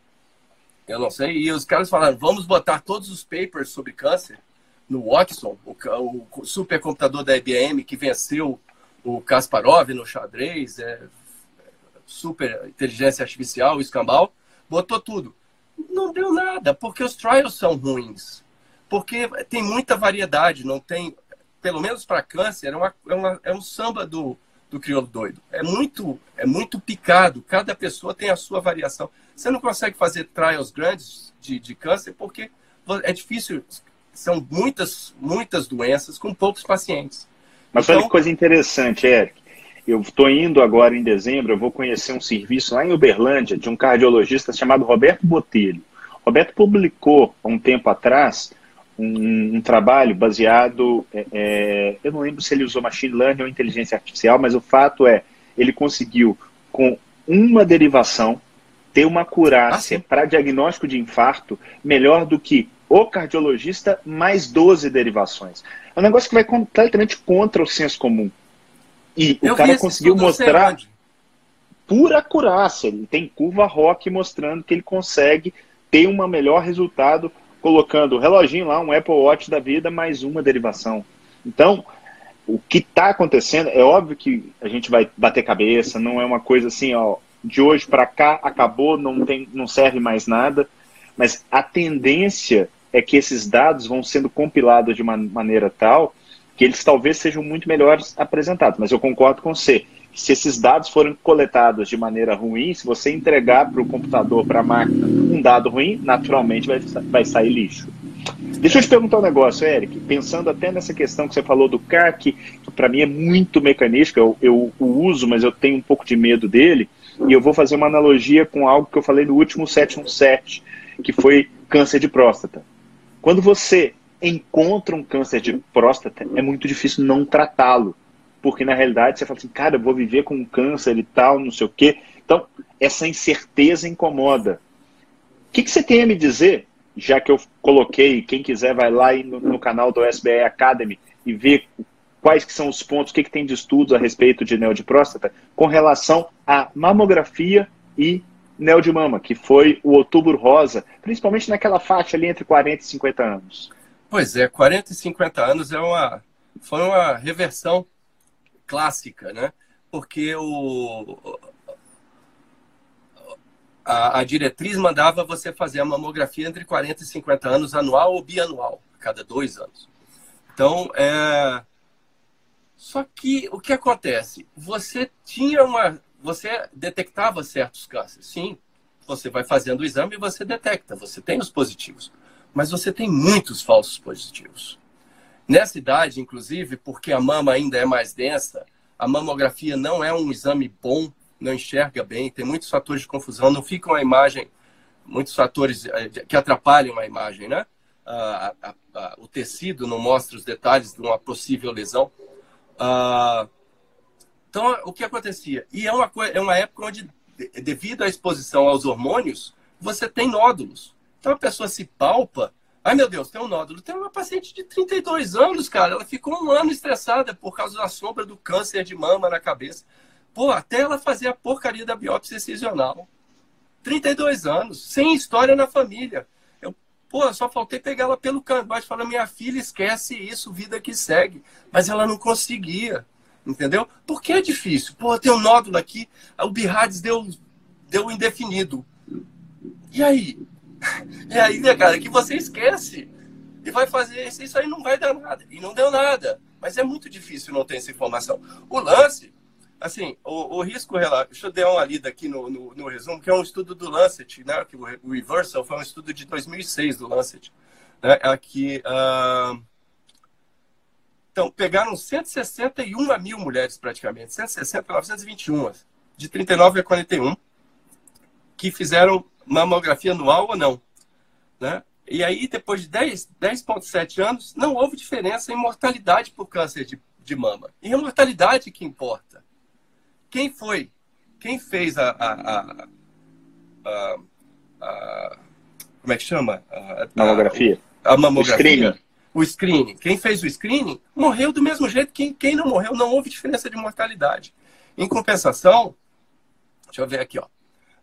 C: eu não sei, e os caras falaram, vamos botar todos os papers sobre câncer no Watson, o, o supercomputador da IBM que venceu o Kasparov no xadrez, é, super inteligência artificial, o escambau, botou tudo. Não deu nada, porque os trials são ruins. Porque tem muita variedade, não tem pelo menos para câncer, é, uma, é, uma, é um samba do, do crioulo doido. É muito, é muito picado, cada pessoa tem a sua variação. Você não consegue fazer trials grandes de, de câncer porque é difícil, são muitas, muitas doenças com poucos pacientes.
B: Mas então, olha que coisa interessante, Eric. Eu estou indo agora em dezembro, eu vou conhecer um serviço lá em Uberlândia de um cardiologista chamado Roberto Botelho. Roberto publicou há um tempo atrás um, um trabalho baseado, é, é, eu não lembro se ele usou machine learning ou inteligência artificial, mas o fato é, ele conseguiu, com uma derivação, ter uma acurácia ah, para diagnóstico de infarto melhor do que o cardiologista mais 12 derivações. É um negócio que vai completamente contra o senso comum. E eu o cara conseguiu mostrar pura acurácia. Ele tem curva rock mostrando que ele consegue ter um melhor resultado colocando o reloginho lá, um Apple Watch da vida, mais uma derivação. Então, o que está acontecendo, é óbvio que a gente vai bater cabeça, não é uma coisa assim, ó, de hoje para cá acabou, não, tem, não serve mais nada, mas a tendência é que esses dados vão sendo compilados de uma maneira tal que eles talvez sejam muito melhores apresentados. Mas eu concordo com você se esses dados forem coletados de maneira ruim, se você entregar para o computador, para a máquina, um dado ruim, naturalmente vai, vai sair lixo. Deixa eu te perguntar um negócio, Eric. Pensando até nessa questão que você falou do CAR, que, que para mim é muito mecanística, eu, eu o uso, mas eu tenho um pouco de medo dele, e eu vou fazer uma analogia com algo que eu falei no último 717, que foi câncer de próstata. Quando você encontra um câncer de próstata, é muito difícil não tratá-lo porque na realidade você fala assim, cara, eu vou viver com câncer e tal, não sei o quê. Então, essa incerteza incomoda. O que, que você tem a me dizer, já que eu coloquei, quem quiser vai lá no, no canal do SBE Academy e ver quais que são os pontos, o que, que tem de estudos a respeito de neo de próstata, com relação à mamografia e neo de mama, que foi o outubro rosa, principalmente naquela faixa ali entre 40 e 50 anos.
C: Pois é, 40 e 50 anos é uma, foi uma reversão clássica, né? Porque o, a, a, diretriz mandava você fazer a mamografia entre 40 e 50 anos, anual ou bianual, cada dois anos. Então, é... só que o que acontece? Você tinha uma. Você detectava certos cânceres. Sim, você vai fazendo o exame e você detecta, você tem os positivos. Mas você tem muitos falsos positivos. Nessa idade, inclusive, porque a mama ainda é mais densa, a mamografia não é um exame bom, não enxerga bem, tem muitos fatores de confusão, não fica uma imagem, muitos fatores eh, que atrapalham a imagem, né? A, a, a, o tecido não mostra os detalhes de uma possível lesão. Uh, então, o que acontecia? E é uma, é uma época onde, devido à exposição aos hormônios, você tem nódulos. Então, a pessoa se palpa. Ai, meu Deus, tem um nódulo. Tem uma paciente de 32 anos, cara. Ela ficou um ano estressada por causa da sombra do câncer de mama na cabeça. Pô, até ela fazer a porcaria da biópsia excisional. 32 anos, sem história na família. Eu, pô, só faltei pegar ela pelo baixo e falar: minha filha, esquece isso, vida que segue. Mas ela não conseguia entendeu? Porque é difícil. Pô, tem um nódulo aqui, o Birrades deu, deu indefinido. E aí? E aí, né, cara, que você esquece e vai fazer isso, isso aí não vai dar nada. E não deu nada. Mas é muito difícil não ter essa informação. O lance, assim, o, o risco relato, deixa eu dar uma lida aqui no, no, no, resumo, que é um estudo do Lancet, né? Que o Reversal foi um estudo de 2006 do Lancet. Né? Aqui, uh, então, pegaram 161 mil mulheres praticamente, 160, 921, de 39 a 41, que fizeram mamografia anual ou não. Né? E aí, depois de 10,7 10 anos, não houve diferença em mortalidade por câncer de, de mama. E a mortalidade que importa. Quem foi? Quem fez a. a, a, a, a como é que chama? A,
B: mamografia.
C: A, mamografia o screening. Quem fez o screening morreu do mesmo jeito. Quem, quem não morreu, não houve diferença de mortalidade. Em compensação, deixa eu ver aqui, ó,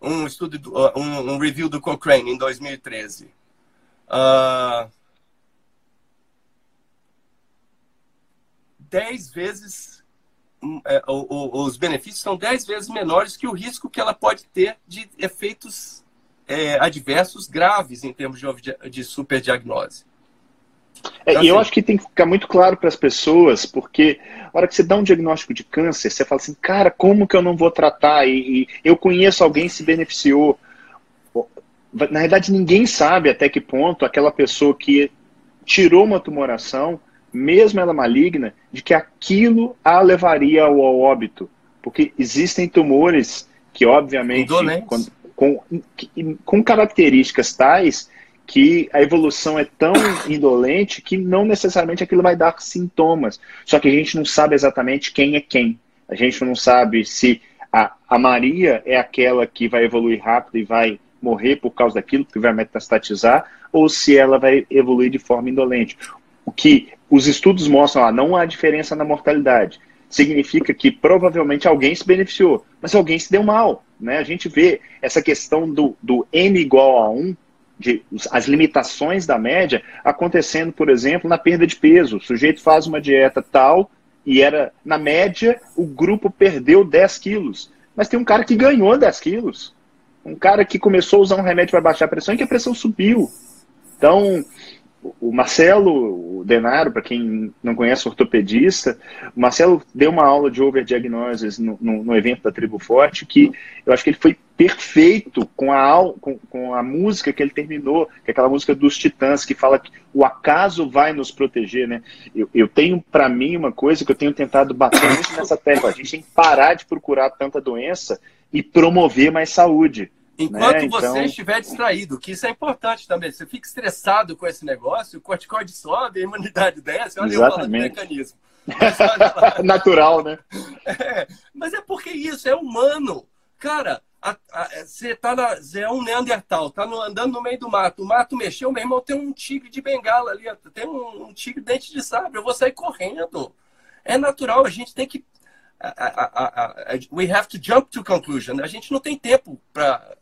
C: um estudo, do, um, um, review do Cochrane em 2013. Uh, dez vezes hum, é, o, o, os benefícios são dez vezes menores que o risco que ela pode ter de efeitos é, adversos graves em termos de, de superdiagnose.
B: É, então, e eu assim, acho que tem que ficar muito claro para as pessoas, porque a hora que você dá um diagnóstico de câncer, você fala assim, cara, como que eu não vou tratar? E, e eu conheço alguém que se beneficiou. Na verdade, ninguém sabe até que ponto aquela pessoa que tirou uma tumoração, mesmo ela maligna, de que aquilo a levaria ao óbito. Porque existem tumores que, obviamente, com, com, com características tais que a evolução é tão indolente que não necessariamente aquilo vai dar sintomas. Só que a gente não sabe exatamente quem é quem. A gente não sabe se a, a Maria é aquela que vai evoluir rápido e vai morrer por causa daquilo, que vai metastatizar, ou se ela vai evoluir de forma indolente. O que os estudos mostram lá, não há diferença na mortalidade. Significa que provavelmente alguém se beneficiou, mas alguém se deu mal. Né? A gente vê essa questão do, do N igual a 1 de, as limitações da média acontecendo, por exemplo, na perda de peso. O sujeito faz uma dieta tal e era, na média, o grupo perdeu 10 quilos. Mas tem um cara que ganhou 10 quilos. Um cara que começou a usar um remédio para baixar a pressão e que a pressão subiu. Então, o Marcelo o Denaro, para quem não conhece ortopedista, o Marcelo deu uma aula de overdiagnosis no, no, no, evento da Tribo Forte que eu acho que ele foi perfeito com a, com, com a música que ele terminou, que é aquela música dos Titãs, que fala que o acaso vai nos proteger, né? Eu, eu tenho para mim uma coisa que eu tenho tentado bater muito nessa tecla, a gente tem que parar de procurar tanta doença e promover mais saúde.
C: Enquanto né? você então... estiver distraído, que isso é importante também. Você fica estressado com esse negócio, o corticoide sobe, a imunidade desce, olha Exatamente. eu falando mecanismo.
B: Natural, né?
C: É, mas é porque isso é humano. Cara, você, tá na, é um Neandertal, tá no, andando no meio do mato. O mato mexeu, meu irmão, tem um tigre de bengala ali, tem um, um tigre dente de sabre, eu vou sair correndo. É natural, a gente tem que a, a, a, we have to jump to conclusion. A gente não tem tempo para.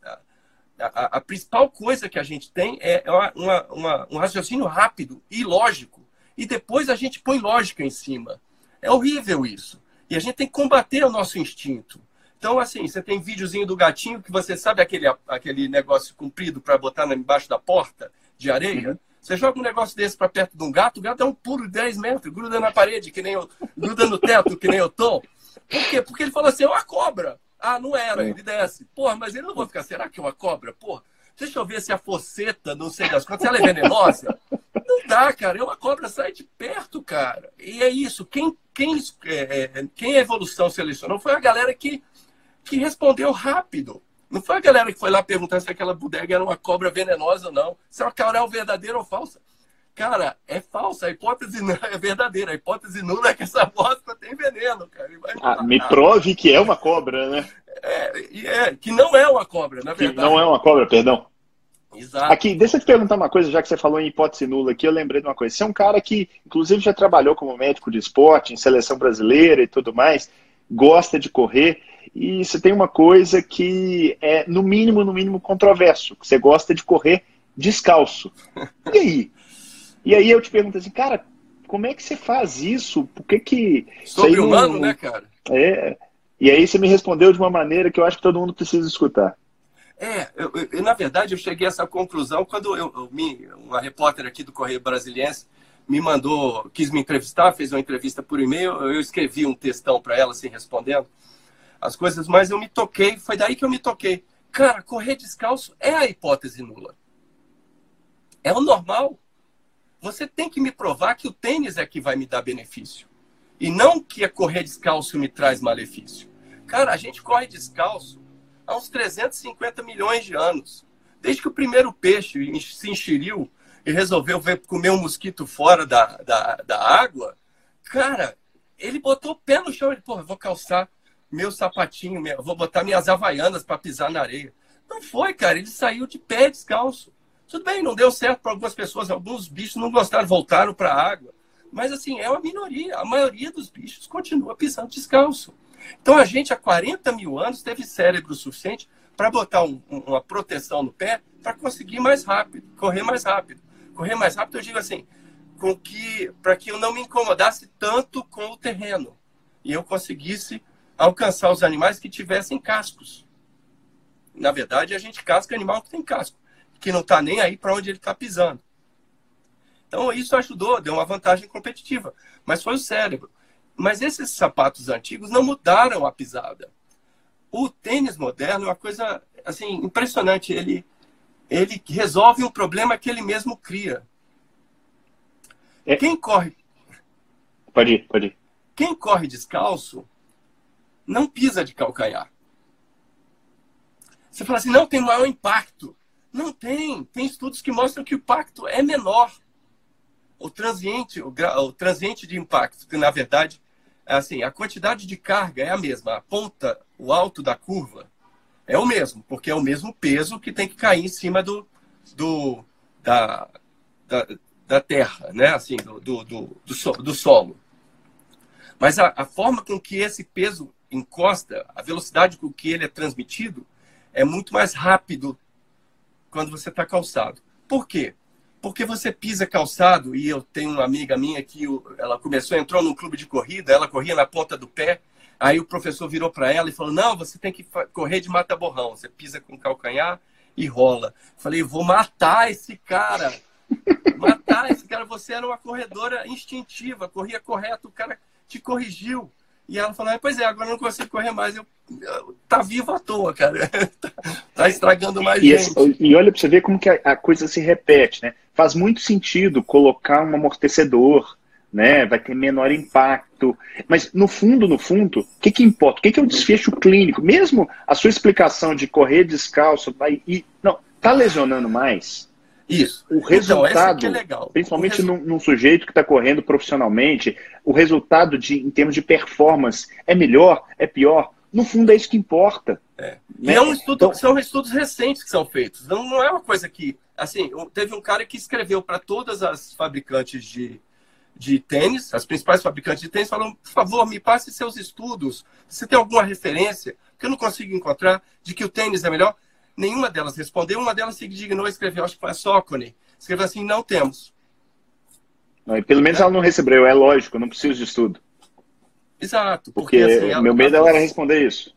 C: A, principal coisa que a gente tem é uma, uma, um raciocínio rápido e lógico. E depois a gente põe lógica em cima. É horrível isso. E a gente tem que combater o nosso instinto. Então, assim, você tem videozinho do gatinho que você sabe aquele, aquele negócio comprido para botar embaixo da porta de areia? Uhum. Você joga um negócio desse para perto de um gato, o gato é um puro de 10 metros, gruda na parede, que nem eu, gruda no teto, que nem eu tô. Por quê? Porque ele falou assim, é uma cobra. Ah, não era, ele desce. Porra, mas ele não vai ficar, será que é uma cobra? Porra, deixa eu ver se a foceta, não sei das quantas, ela é venenosa. Não dá, cara. É uma cobra sai de perto, cara. E é isso. Quem, quem, é, é, quem a evolução selecionou foi a galera que, que respondeu rápido. Não foi a galera que foi lá perguntar se aquela bodega era uma cobra venenosa ou não. Se é uma coral verdadeira ou falsa. Cara, é falsa. A hipótese não é verdadeira. A hipótese nula é que essa bosta tem veneno, cara.
B: Ah, me prove que é uma cobra, né?
C: É, é, que não é uma cobra, na verdade.
B: Que não é uma cobra, perdão.
C: Exato.
B: Aqui, deixa eu te perguntar uma coisa, já que você falou em hipótese nula aqui, eu lembrei de uma coisa. Você é um cara que, inclusive, já trabalhou como médico de esporte, em seleção brasileira e tudo mais, gosta de correr, e você tem uma coisa que é, no mínimo, no mínimo, controverso, que você gosta de correr descalço. E aí? E aí eu te pergunto assim, cara, como é que você faz isso? Por que que...
C: Sobre-humano, não... né, cara?
B: É, e aí você me respondeu de uma maneira que eu acho que todo mundo precisa escutar.
C: É, eu, eu, na verdade eu cheguei a essa conclusão quando eu, eu me, uma repórter aqui do Correio Brasiliense me mandou, quis me entrevistar, fez uma entrevista por e-mail, eu escrevi um textão para ela, assim, respondendo as coisas, mas eu me toquei, foi daí que eu me toquei. Cara, correr descalço é a hipótese nula. É o normal. Você tem que me provar que o tênis é que vai me dar benefício. E não que a correr descalço me traz malefício. Cara, a gente corre descalço há uns 350 milhões de anos. Desde que o primeiro peixe se enxeriu e resolveu ver, comer um mosquito fora da, da, da água, cara, ele botou o pé no chão e, porra, vou calçar meu sapatinho, meu, vou botar minhas havaianas para pisar na areia. Não foi, cara, ele saiu de pé descalço. Tudo bem, não deu certo para algumas pessoas, alguns bichos não gostaram, voltaram para a água. Mas, assim, é uma minoria. A maioria dos bichos continua pisando descalço. Então, a gente, há 40 mil anos, teve cérebro suficiente para botar um, uma proteção no pé para conseguir mais rápido, correr mais rápido. Correr mais rápido, eu digo assim, com que para que eu não me incomodasse tanto com o terreno e eu conseguisse alcançar os animais que tivessem cascos. Na verdade, a gente casca animal que tem casco, que não está nem aí para onde ele está pisando. Então, isso ajudou, deu uma vantagem competitiva. Mas foi o cérebro. Mas esses sapatos antigos não mudaram a pisada. O tênis moderno é uma coisa assim impressionante. Ele, ele resolve um problema que ele mesmo cria. É. Quem corre.
B: Pode ir, pode ir.
C: Quem corre descalço não pisa de calcanhar. Você fala assim, não tem maior impacto. Não tem. Tem estudos que mostram que o impacto é menor. O transiente, o, o transiente de impacto, que na verdade é assim, a quantidade de carga é a mesma. A ponta, o alto da curva é o mesmo, porque é o mesmo peso que tem que cair em cima do, do da, da, da terra, né? Assim, do, do, do, do, do solo. Mas a, a forma com que esse peso encosta, a velocidade com que ele é transmitido, é muito mais rápido quando você está calçado. Por quê? porque você pisa calçado, e eu tenho uma amiga minha que ela começou, entrou num clube de corrida, ela corria na ponta do pé, aí o professor virou para ela e falou, não, você tem que correr de mata-borrão, você pisa com calcanhar e rola. Falei, vou matar esse cara, matar esse cara, você era uma corredora instintiva, corria correto, o cara te corrigiu. E ela falou, ah, pois é, agora eu não consigo correr mais. Eu, eu tá vivo à toa, cara. tá, tá estragando mais
B: e,
C: gente.
B: e olha para você ver como que a, a, coisa se repete, né? Faz muito sentido colocar um amortecedor, né? Vai ter menor impacto. Mas no fundo, no fundo, o que, que importa? O que, que é o desfecho clínico? Mesmo a sua explicação de correr descalço vai, e não, tá lesionando mais?
C: Isso.
B: O então, resultado, então, é legal. principalmente resu... num, num, sujeito que está correndo profissionalmente, o resultado de, em termos de performance é melhor, é pior? No fundo, é isso que importa.
C: É. Né? E é um estudo, então... são estudos recentes que são feitos. Não, não é uma coisa que. Assim, teve um cara que escreveu para todas as fabricantes de, de tênis, as principais fabricantes de tênis, falou: por favor, me passe seus estudos. Você tem alguma referência? Que eu não consigo encontrar de que o tênis é melhor. Nenhuma delas respondeu, uma delas se dignou a escrever, acho que foi a Socone. Escreveu assim: não temos.
B: Não, pelo menos é. ela não recebeu, é lógico, não preciso de estudo.
C: Exato.
B: Porque, porque assim, ela, meu medo ela, era responder isso.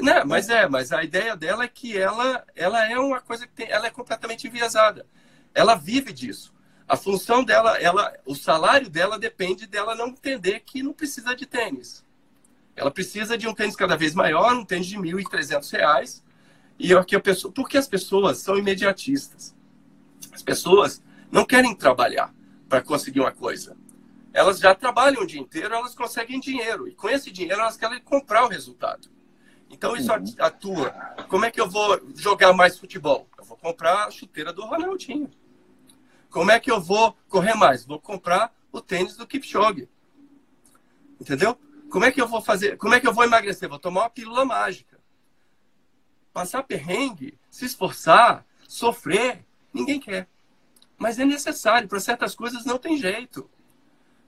C: Né, mas é, mas a ideia dela é que ela, ela é uma coisa que tem, ela é completamente enviesada. Ela vive disso. A função dela, ela, o salário dela depende dela não entender que não precisa de tênis. Ela precisa de um tênis cada vez maior, um tênis de R$ 1.300, e aqui a pessoa, porque as pessoas são imediatistas. As pessoas não querem trabalhar para conseguir uma coisa. Elas já trabalham o dia inteiro, elas conseguem dinheiro. E com esse dinheiro elas querem comprar o resultado. Então isso uhum. atua. Como é que eu vou jogar mais futebol? Eu vou comprar a chuteira do Ronaldinho. Como é que eu vou correr mais? Vou comprar o tênis do Kipchoge. Entendeu? Como é que eu vou fazer? Como é que eu vou emagrecer? Vou tomar uma pílula mágica. Passar perrengue, se esforçar, sofrer, ninguém quer. Mas é necessário. Para certas coisas não tem jeito.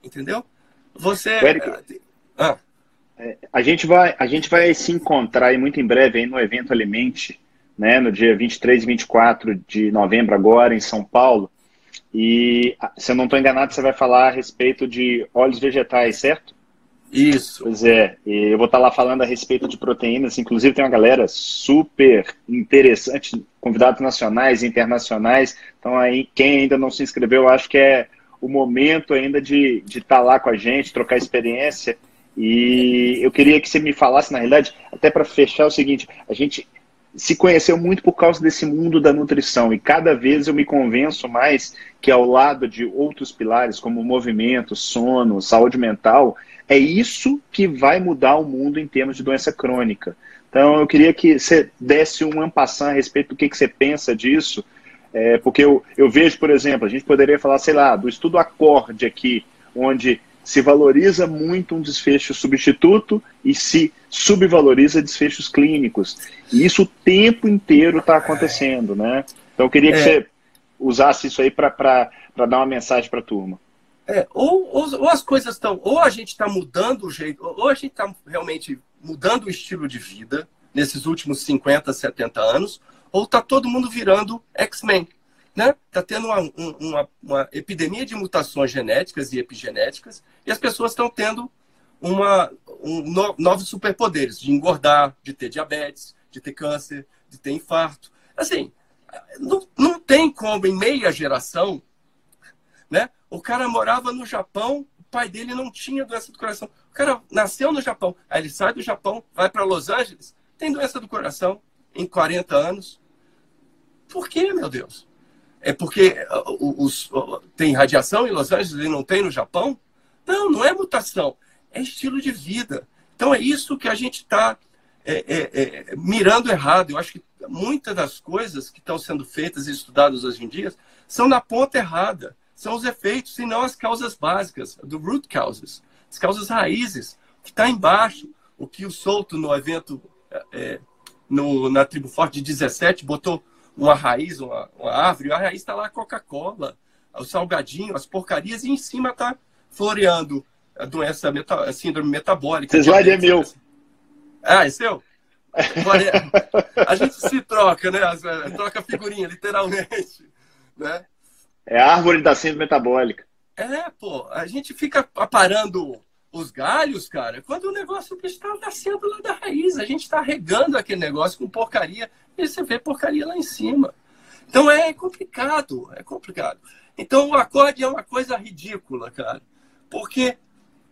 C: Entendeu? Você.
B: Eric, ah. É, a, gente vai, a gente vai se encontrar aí muito em breve aí no evento Alimente, né, no dia 23 e 24 de novembro, agora, em São Paulo. E, se eu não estou enganado, você vai falar a respeito de óleos vegetais, certo?
C: Isso.
B: Pois é, e eu vou estar lá falando a respeito de proteínas. Inclusive, tem uma galera super interessante, convidados nacionais e internacionais. Então, aí, quem ainda não se inscreveu, eu acho que é o momento ainda de estar de tá lá com a gente, trocar experiência. E eu queria que você me falasse, na realidade, até para fechar o seguinte: a gente se conheceu muito por causa desse mundo da nutrição e cada vez eu me convenço mais que ao lado de outros pilares como movimento, sono, saúde mental, é isso que vai mudar o mundo em termos de doença crônica. Então eu queria que você desse um ampassão a respeito do que, que você pensa disso, é, porque eu, eu vejo, por exemplo, a gente poderia falar, sei lá, do estudo acorde aqui, onde se valoriza muito um desfecho substituto e se subvaloriza desfechos clínicos. E isso o tempo inteiro está acontecendo, né? Então eu queria que é. você usasse isso aí para dar uma mensagem para a turma.
C: É, ou, ou, ou, as coisas estão, ou a gente está mudando o jeito, ou a gente está realmente mudando o estilo de vida nesses últimos 50, 70 anos, ou está todo mundo virando X-Men né? Está tendo uma, uma, uma, epidemia de mutações genéticas e epigenéticas e as pessoas estão tendo uma, um, no, novos superpoderes de engordar, de ter diabetes, de ter câncer, de ter infarto. Assim, não, não tem como em meia geração? O cara morava no Japão, o pai dele não tinha doença do coração. O cara nasceu no Japão, aí ele sai do Japão, vai para Los Angeles, tem doença do coração em 40 anos. Por quê, meu Deus? É porque uh, os, tem radiação em Los Angeles e não tem no Japão? Não, não é mutação, é estilo de vida. Então é isso que a gente está é, é, é, mirando errado. Eu acho que muitas das coisas que estão sendo feitas e estudadas hoje em dia são na ponta errada. São os efeitos e não as causas básicas, do root causes, as causas raízes, que está embaixo. O que o Souto no evento é, é no, na Tribo Forte de 17 botou uma raiz, uma, uma árvore, a raiz está lá a Coca-Cola, o salgadinho, as porcarias, e em cima está floreando a doença, meta, a síndrome metabólica.
B: Esse slide é meu.
C: Ah, é seu? a gente se troca, né? Eh, troca figurinha, literalmente. Né?
B: É a árvore da síndrome metabólica.
C: É, pô, a gente fica aparando os galhos, cara, quando o negócio está nascendo lá da raiz. A gente está regando aquele negócio com porcaria e você vê porcaria lá em cima. Então é complicado, é complicado. Então o acorde é uma coisa ridícula, cara. Porque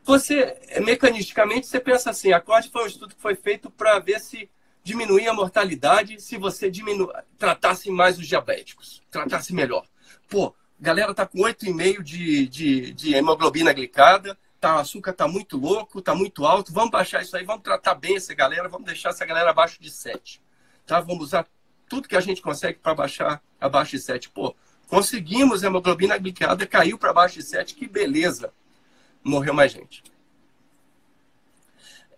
C: você, mecanisticamente, você pensa assim, acorde foi um estudo que foi feito para ver se diminuía a mortalidade se você diminu... tratasse mais os diabéticos, tratasse melhor. Pô, galera tá com 8,5 de, de, de hemoglobina glicada, tá, o açúcar está muito louco, está muito alto, vamos baixar isso aí, vamos tratar bem essa galera, vamos deixar essa galera abaixo de 7. Tá? Vamos usar tudo que a gente consegue para baixar abaixo de 7. Pô, conseguimos a hemoglobina glicada, caiu para baixo de 7, que beleza. Morreu mais gente.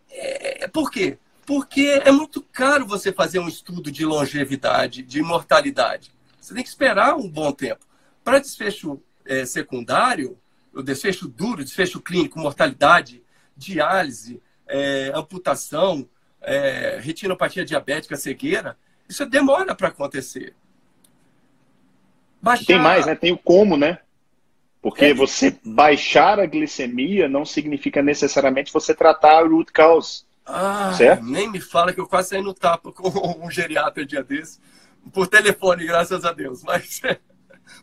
C: É, por quê? Porque é muito caro você fazer um estudo de longevidade, de imortalidade. Você tem que esperar um bom tempo. Para desfecho é, secundário, o desfecho duro, desfecho clínico, mortalidade, diálise, é, amputação, é, retinopatia diabética, cegueira, isso demora para acontecer.
B: Baixar... Tem mais, né? Tem o como, né? Porque é... você baixar a glicemia não significa necessariamente você tratar a root cause.
C: Ah, certo? nem me fala que eu quase saí no tapa com um geriatra dia desse, por telefone, graças a Deus. Mas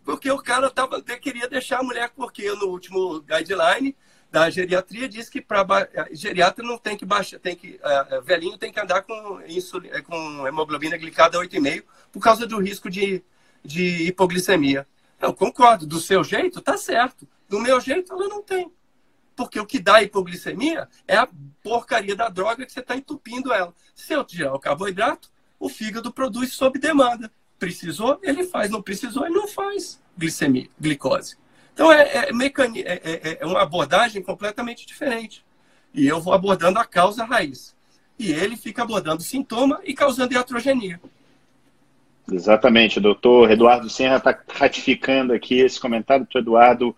C: porque o cara tava, queria deixar a mulher, porque no último guideline da geriatria diz que para geriatra não tem que baixar, tem que uh, velhinho tem que andar com insulina, com hemoglobina glicada 8,5 por causa do risco de, de hipoglicemia. Eu concordo. Do seu jeito, tá certo. Do meu jeito, ela não tem. Porque o que dá hipoglicemia é a porcaria da droga que você está entupindo ela. Se eu tirar o carboidrato, o fígado produz sob demanda. Precisou, ele faz. Não precisou, ele não faz glicemia, glicose. Então é, é, mecani é, é, é uma abordagem completamente diferente. E eu vou abordando a causa raiz. E ele fica abordando sintoma e causando iatrogenia.
B: Exatamente, doutor Eduardo Serra está ratificando aqui esse comentário do Eduardo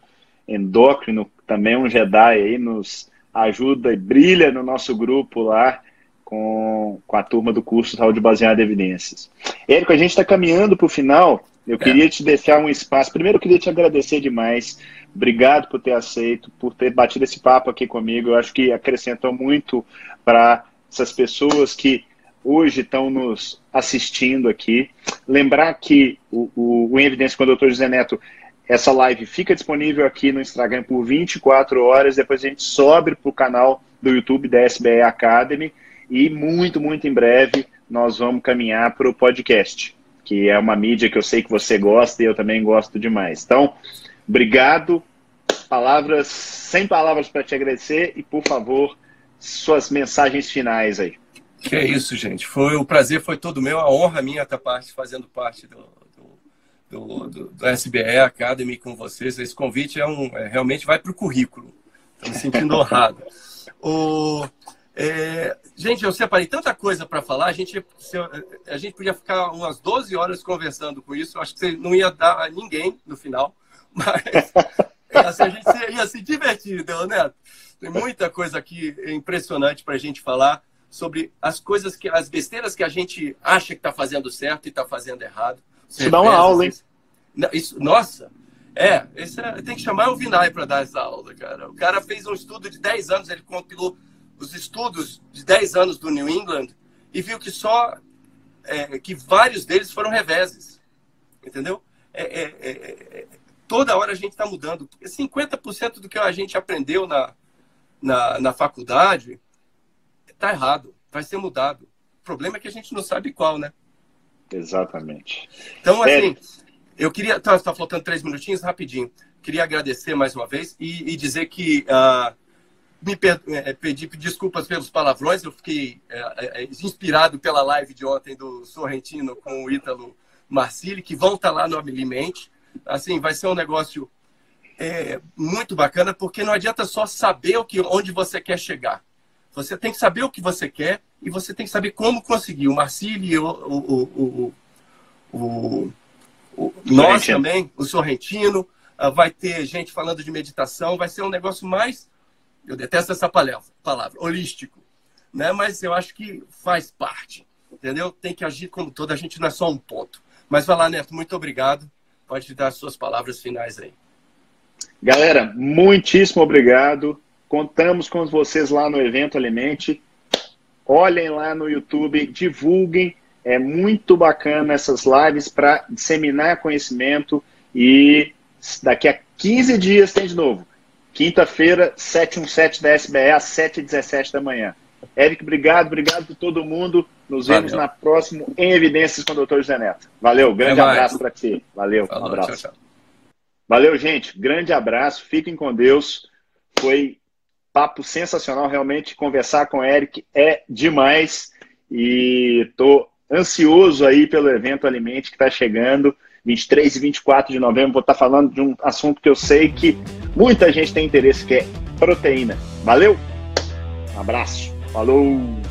B: endócrino, também um Jedi aí, nos ajuda e brilha no nosso grupo lá com, com a turma do curso Saúde Baseada em Evidências. Érico, a gente está caminhando para o final. Eu é. queria te deixar um espaço. Primeiro, eu queria te agradecer demais. Obrigado por ter aceito, por ter batido esse papo aqui comigo. Eu acho que acrescentou muito para essas pessoas que hoje estão nos assistindo aqui. Lembrar que o, o, o Em Evidência com o Dr. José Neto essa live fica disponível aqui no Instagram por 24 horas, depois a gente sobe para o canal do YouTube da SBE Academy e muito, muito em breve nós vamos caminhar para o podcast, que é uma mídia que eu sei que você gosta e eu também gosto demais. Então, obrigado. Palavras, sem palavras para te agradecer e, por favor, suas mensagens finais aí.
C: Que é isso, gente. Foi o prazer foi todo meu, a honra minha estar parte, fazendo parte do, do, do, do SBE Academy com vocês. Esse convite é um, é, realmente vai para o currículo. Estou me sentindo honrado. O, é, gente, eu separei tanta coisa para falar. A gente, a gente podia ficar umas 12 horas conversando com isso. Eu acho que você não ia dar a ninguém no final. Mas assim, a gente ia se divertir, né? Tem muita coisa aqui impressionante para a gente falar sobre as coisas que, as besteiras que a gente acha que está fazendo certo e está fazendo errado.
B: Isso dá uma aula, hein?
C: Isso, nossa, é, é, tem que chamar o Vinay para dar essa aula, cara. O cara fez um estudo de 10 anos, ele compilou os estudos de 10 anos do New England e viu que só é, que vários deles foram reveses. Entendeu? É, é, é, é toda hora a gente está mudando. 50% do que a gente aprendeu na, na, na faculdade está errado, vai ser mudado. O problema é que a gente não sabe qual, né?
B: Exatamente.
C: Então, assim, eu queria. Tá, tá faltando três minutinhos, rapidinho. Queria agradecer mais uma vez e, e dizer que uh, me é, pedir desculpas pelos palavrões. Eu fiquei é, é, inspirado pela live de ontem do Sorrentino com o Ítalo Marcili, que vão estar tá lá no Abilimente. Assim, vai ser um negócio é, muito bacana, porque não adianta só saber o que, onde você quer chegar. Você tem que saber o que você quer e você tem que saber como conseguir. O Marcili, o, o, o, o nós também, o Sorrentino, uh, vai ter gente falando de meditação, vai ser um negócio mais, eu detesto essa palavra, holístico, né? mas eu acho que faz parte, entendeu? Tem que agir como toda, a gente não é só um ponto. Mas vai lá, Neto, muito obrigado. Pode dar as suas palavras finais aí.
B: Galera, muitíssimo obrigado. Contamos com vocês lá no evento Alimente. Olhem lá no YouTube, divulguem é muito bacana essas lives para disseminar conhecimento e daqui a 15 dias tem de novo. Quinta-feira, 717 da SBE, às 7h17 da manhã. Eric, obrigado, obrigado por todo mundo. Nos vemos Valeu. na próxima em Evidências com o Dr. José Neto. Valeu, grande abraço para ti. Valeu, Falou, um abraço. Tchau, tchau. Valeu, gente. Grande abraço. Fiquem com Deus. Foi papo sensacional, realmente. Conversar com o Eric é demais. E tô ansioso aí pelo evento Alimente que está chegando. 23 e 24 de novembro, vou estar falando de um assunto que eu sei que muita gente tem interesse, que é proteína. Valeu? Um abraço. Falou!